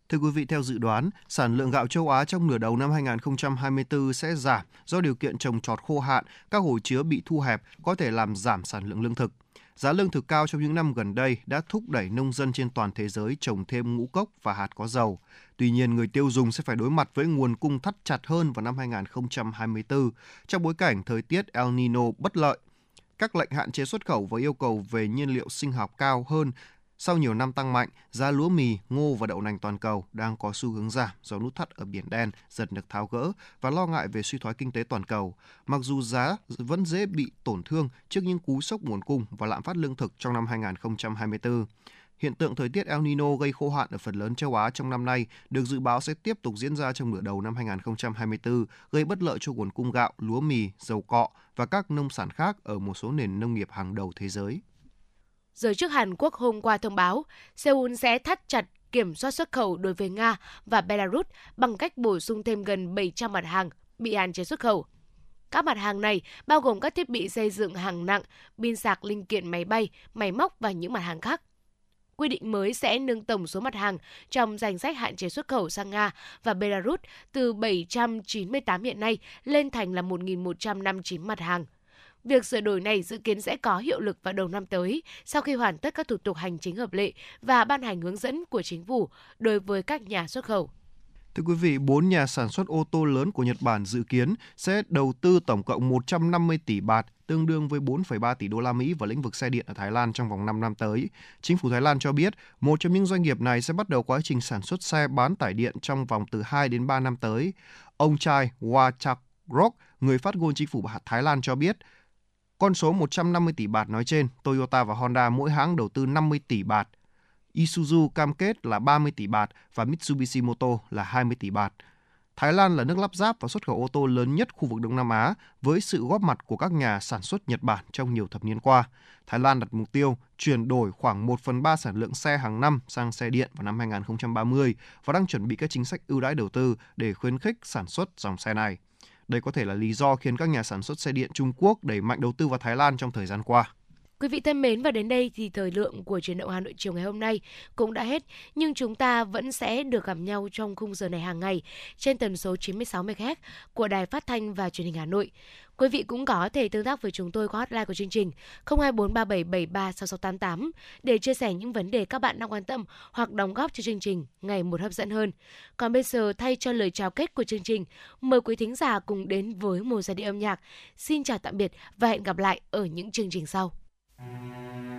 Thưa quý vị, theo dự đoán, sản lượng gạo châu Á trong nửa đầu năm 2024 sẽ giảm do điều kiện trồng trọt khô hạn, các hồ chứa bị thu hẹp có thể làm giảm sản lượng lương thực. Giá lương thực cao trong những năm gần đây đã thúc đẩy nông dân trên toàn thế giới trồng thêm ngũ cốc và hạt có dầu. Tuy nhiên, người tiêu dùng sẽ phải đối mặt với nguồn cung thắt chặt hơn vào năm 2024 trong bối cảnh thời tiết El Nino bất lợi. Các lệnh hạn chế xuất khẩu và yêu cầu về nhiên liệu sinh học cao hơn sau nhiều năm tăng mạnh, giá lúa mì, ngô và đậu nành toàn cầu đang có xu hướng giảm do nút thắt ở Biển Đen dần được tháo gỡ và lo ngại về suy thoái kinh tế toàn cầu. Mặc dù giá vẫn dễ bị tổn thương trước những cú sốc nguồn cung và lạm phát lương thực trong năm 2024. Hiện tượng thời tiết El Nino gây khô hạn ở phần lớn châu Á trong năm nay được dự báo sẽ tiếp tục diễn ra trong nửa đầu năm 2024, gây bất lợi cho nguồn cung gạo, lúa mì, dầu cọ và các nông sản khác ở một số nền nông nghiệp hàng đầu thế giới. Giới chức Hàn Quốc hôm qua thông báo Seoul sẽ thắt chặt kiểm soát xuất khẩu đối với Nga và Belarus bằng cách bổ sung thêm gần 700 mặt hàng bị hạn chế xuất khẩu. Các mặt hàng này bao gồm các thiết bị xây dựng hàng nặng, pin sạc linh kiện máy bay, máy móc và những mặt hàng khác. Quy định mới sẽ nâng tổng số mặt hàng trong danh sách hạn chế xuất khẩu sang Nga và Belarus từ 798 hiện nay lên thành là 1.159 mặt hàng. Việc sửa đổi này dự kiến sẽ có hiệu lực vào đầu năm tới sau khi hoàn tất các thủ tục hành chính hợp lệ và ban hành hướng dẫn của chính phủ đối với các nhà xuất khẩu. Thưa quý vị, bốn nhà sản xuất ô tô lớn của Nhật Bản dự kiến sẽ đầu tư tổng cộng 150 tỷ bạt, tương đương với 4,3 tỷ đô la Mỹ vào lĩnh vực xe điện ở Thái Lan trong vòng 5 năm tới. Chính phủ Thái Lan cho biết, một trong những doanh nghiệp này sẽ bắt đầu quá trình sản xuất xe bán tải điện trong vòng từ 2 đến 3 năm tới. Ông trai Wachak Rock, người phát ngôn chính phủ Thái Lan cho biết, con số 150 tỷ bạt nói trên, Toyota và Honda mỗi hãng đầu tư 50 tỷ bạt. Isuzu cam kết là 30 tỷ bạt và Mitsubishi Motor là 20 tỷ bạt. Thái Lan là nước lắp ráp và xuất khẩu ô tô lớn nhất khu vực Đông Nam Á với sự góp mặt của các nhà sản xuất Nhật Bản trong nhiều thập niên qua. Thái Lan đặt mục tiêu chuyển đổi khoảng 1 phần 3 sản lượng xe hàng năm sang xe điện vào năm 2030 và đang chuẩn bị các chính sách ưu đãi đầu tư để khuyến khích sản xuất dòng xe này. Đây có thể là lý do khiến các nhà sản xuất xe điện Trung Quốc đẩy mạnh đầu tư vào Thái Lan trong thời gian qua. Quý vị thân mến và đến đây thì thời lượng của truyền động Hà Nội chiều ngày hôm nay cũng đã hết nhưng chúng ta vẫn sẽ được gặp nhau trong khung giờ này hàng ngày trên tần số 96 MHz của Đài Phát thanh và Truyền hình Hà Nội. Quý vị cũng có thể tương tác với chúng tôi qua hotline của chương trình 02437736688 để chia sẻ những vấn đề các bạn đang quan tâm hoặc đóng góp cho chương trình ngày một hấp dẫn hơn. Còn bây giờ thay cho lời chào kết của chương trình, mời quý thính giả cùng đến với một giai điệu âm nhạc. Xin chào tạm biệt và hẹn gặp lại ở những chương trình sau đi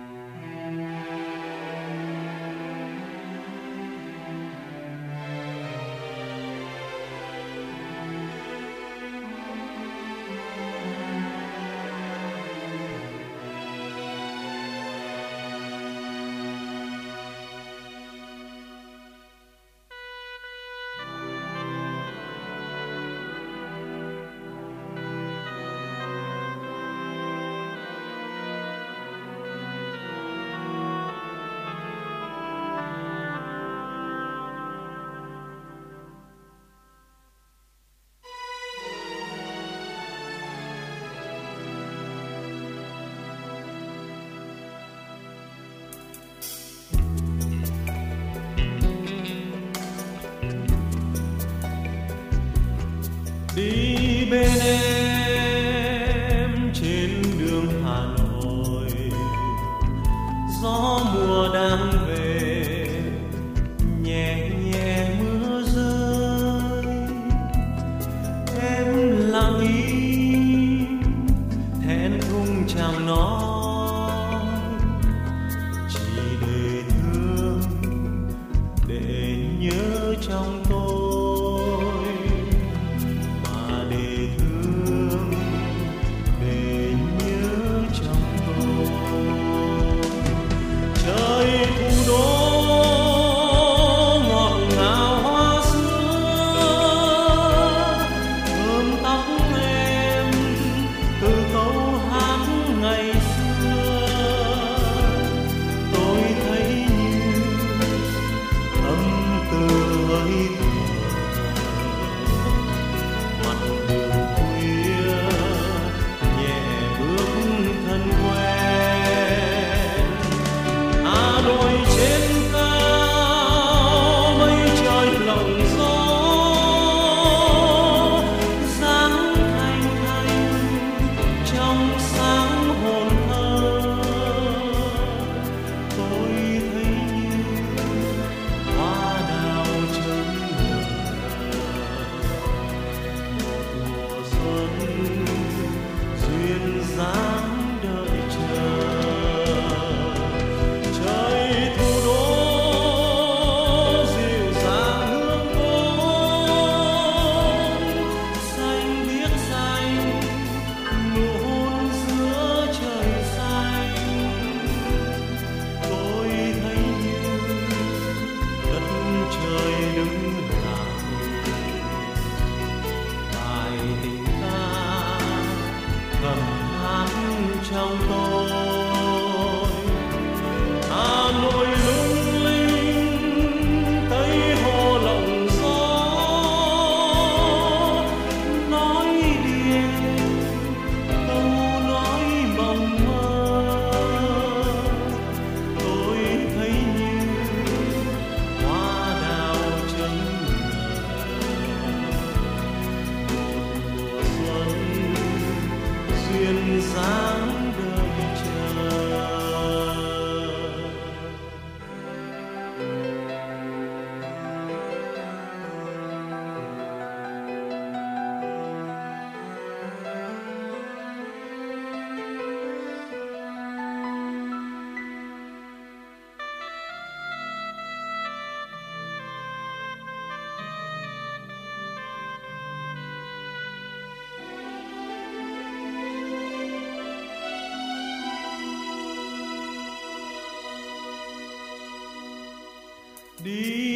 đi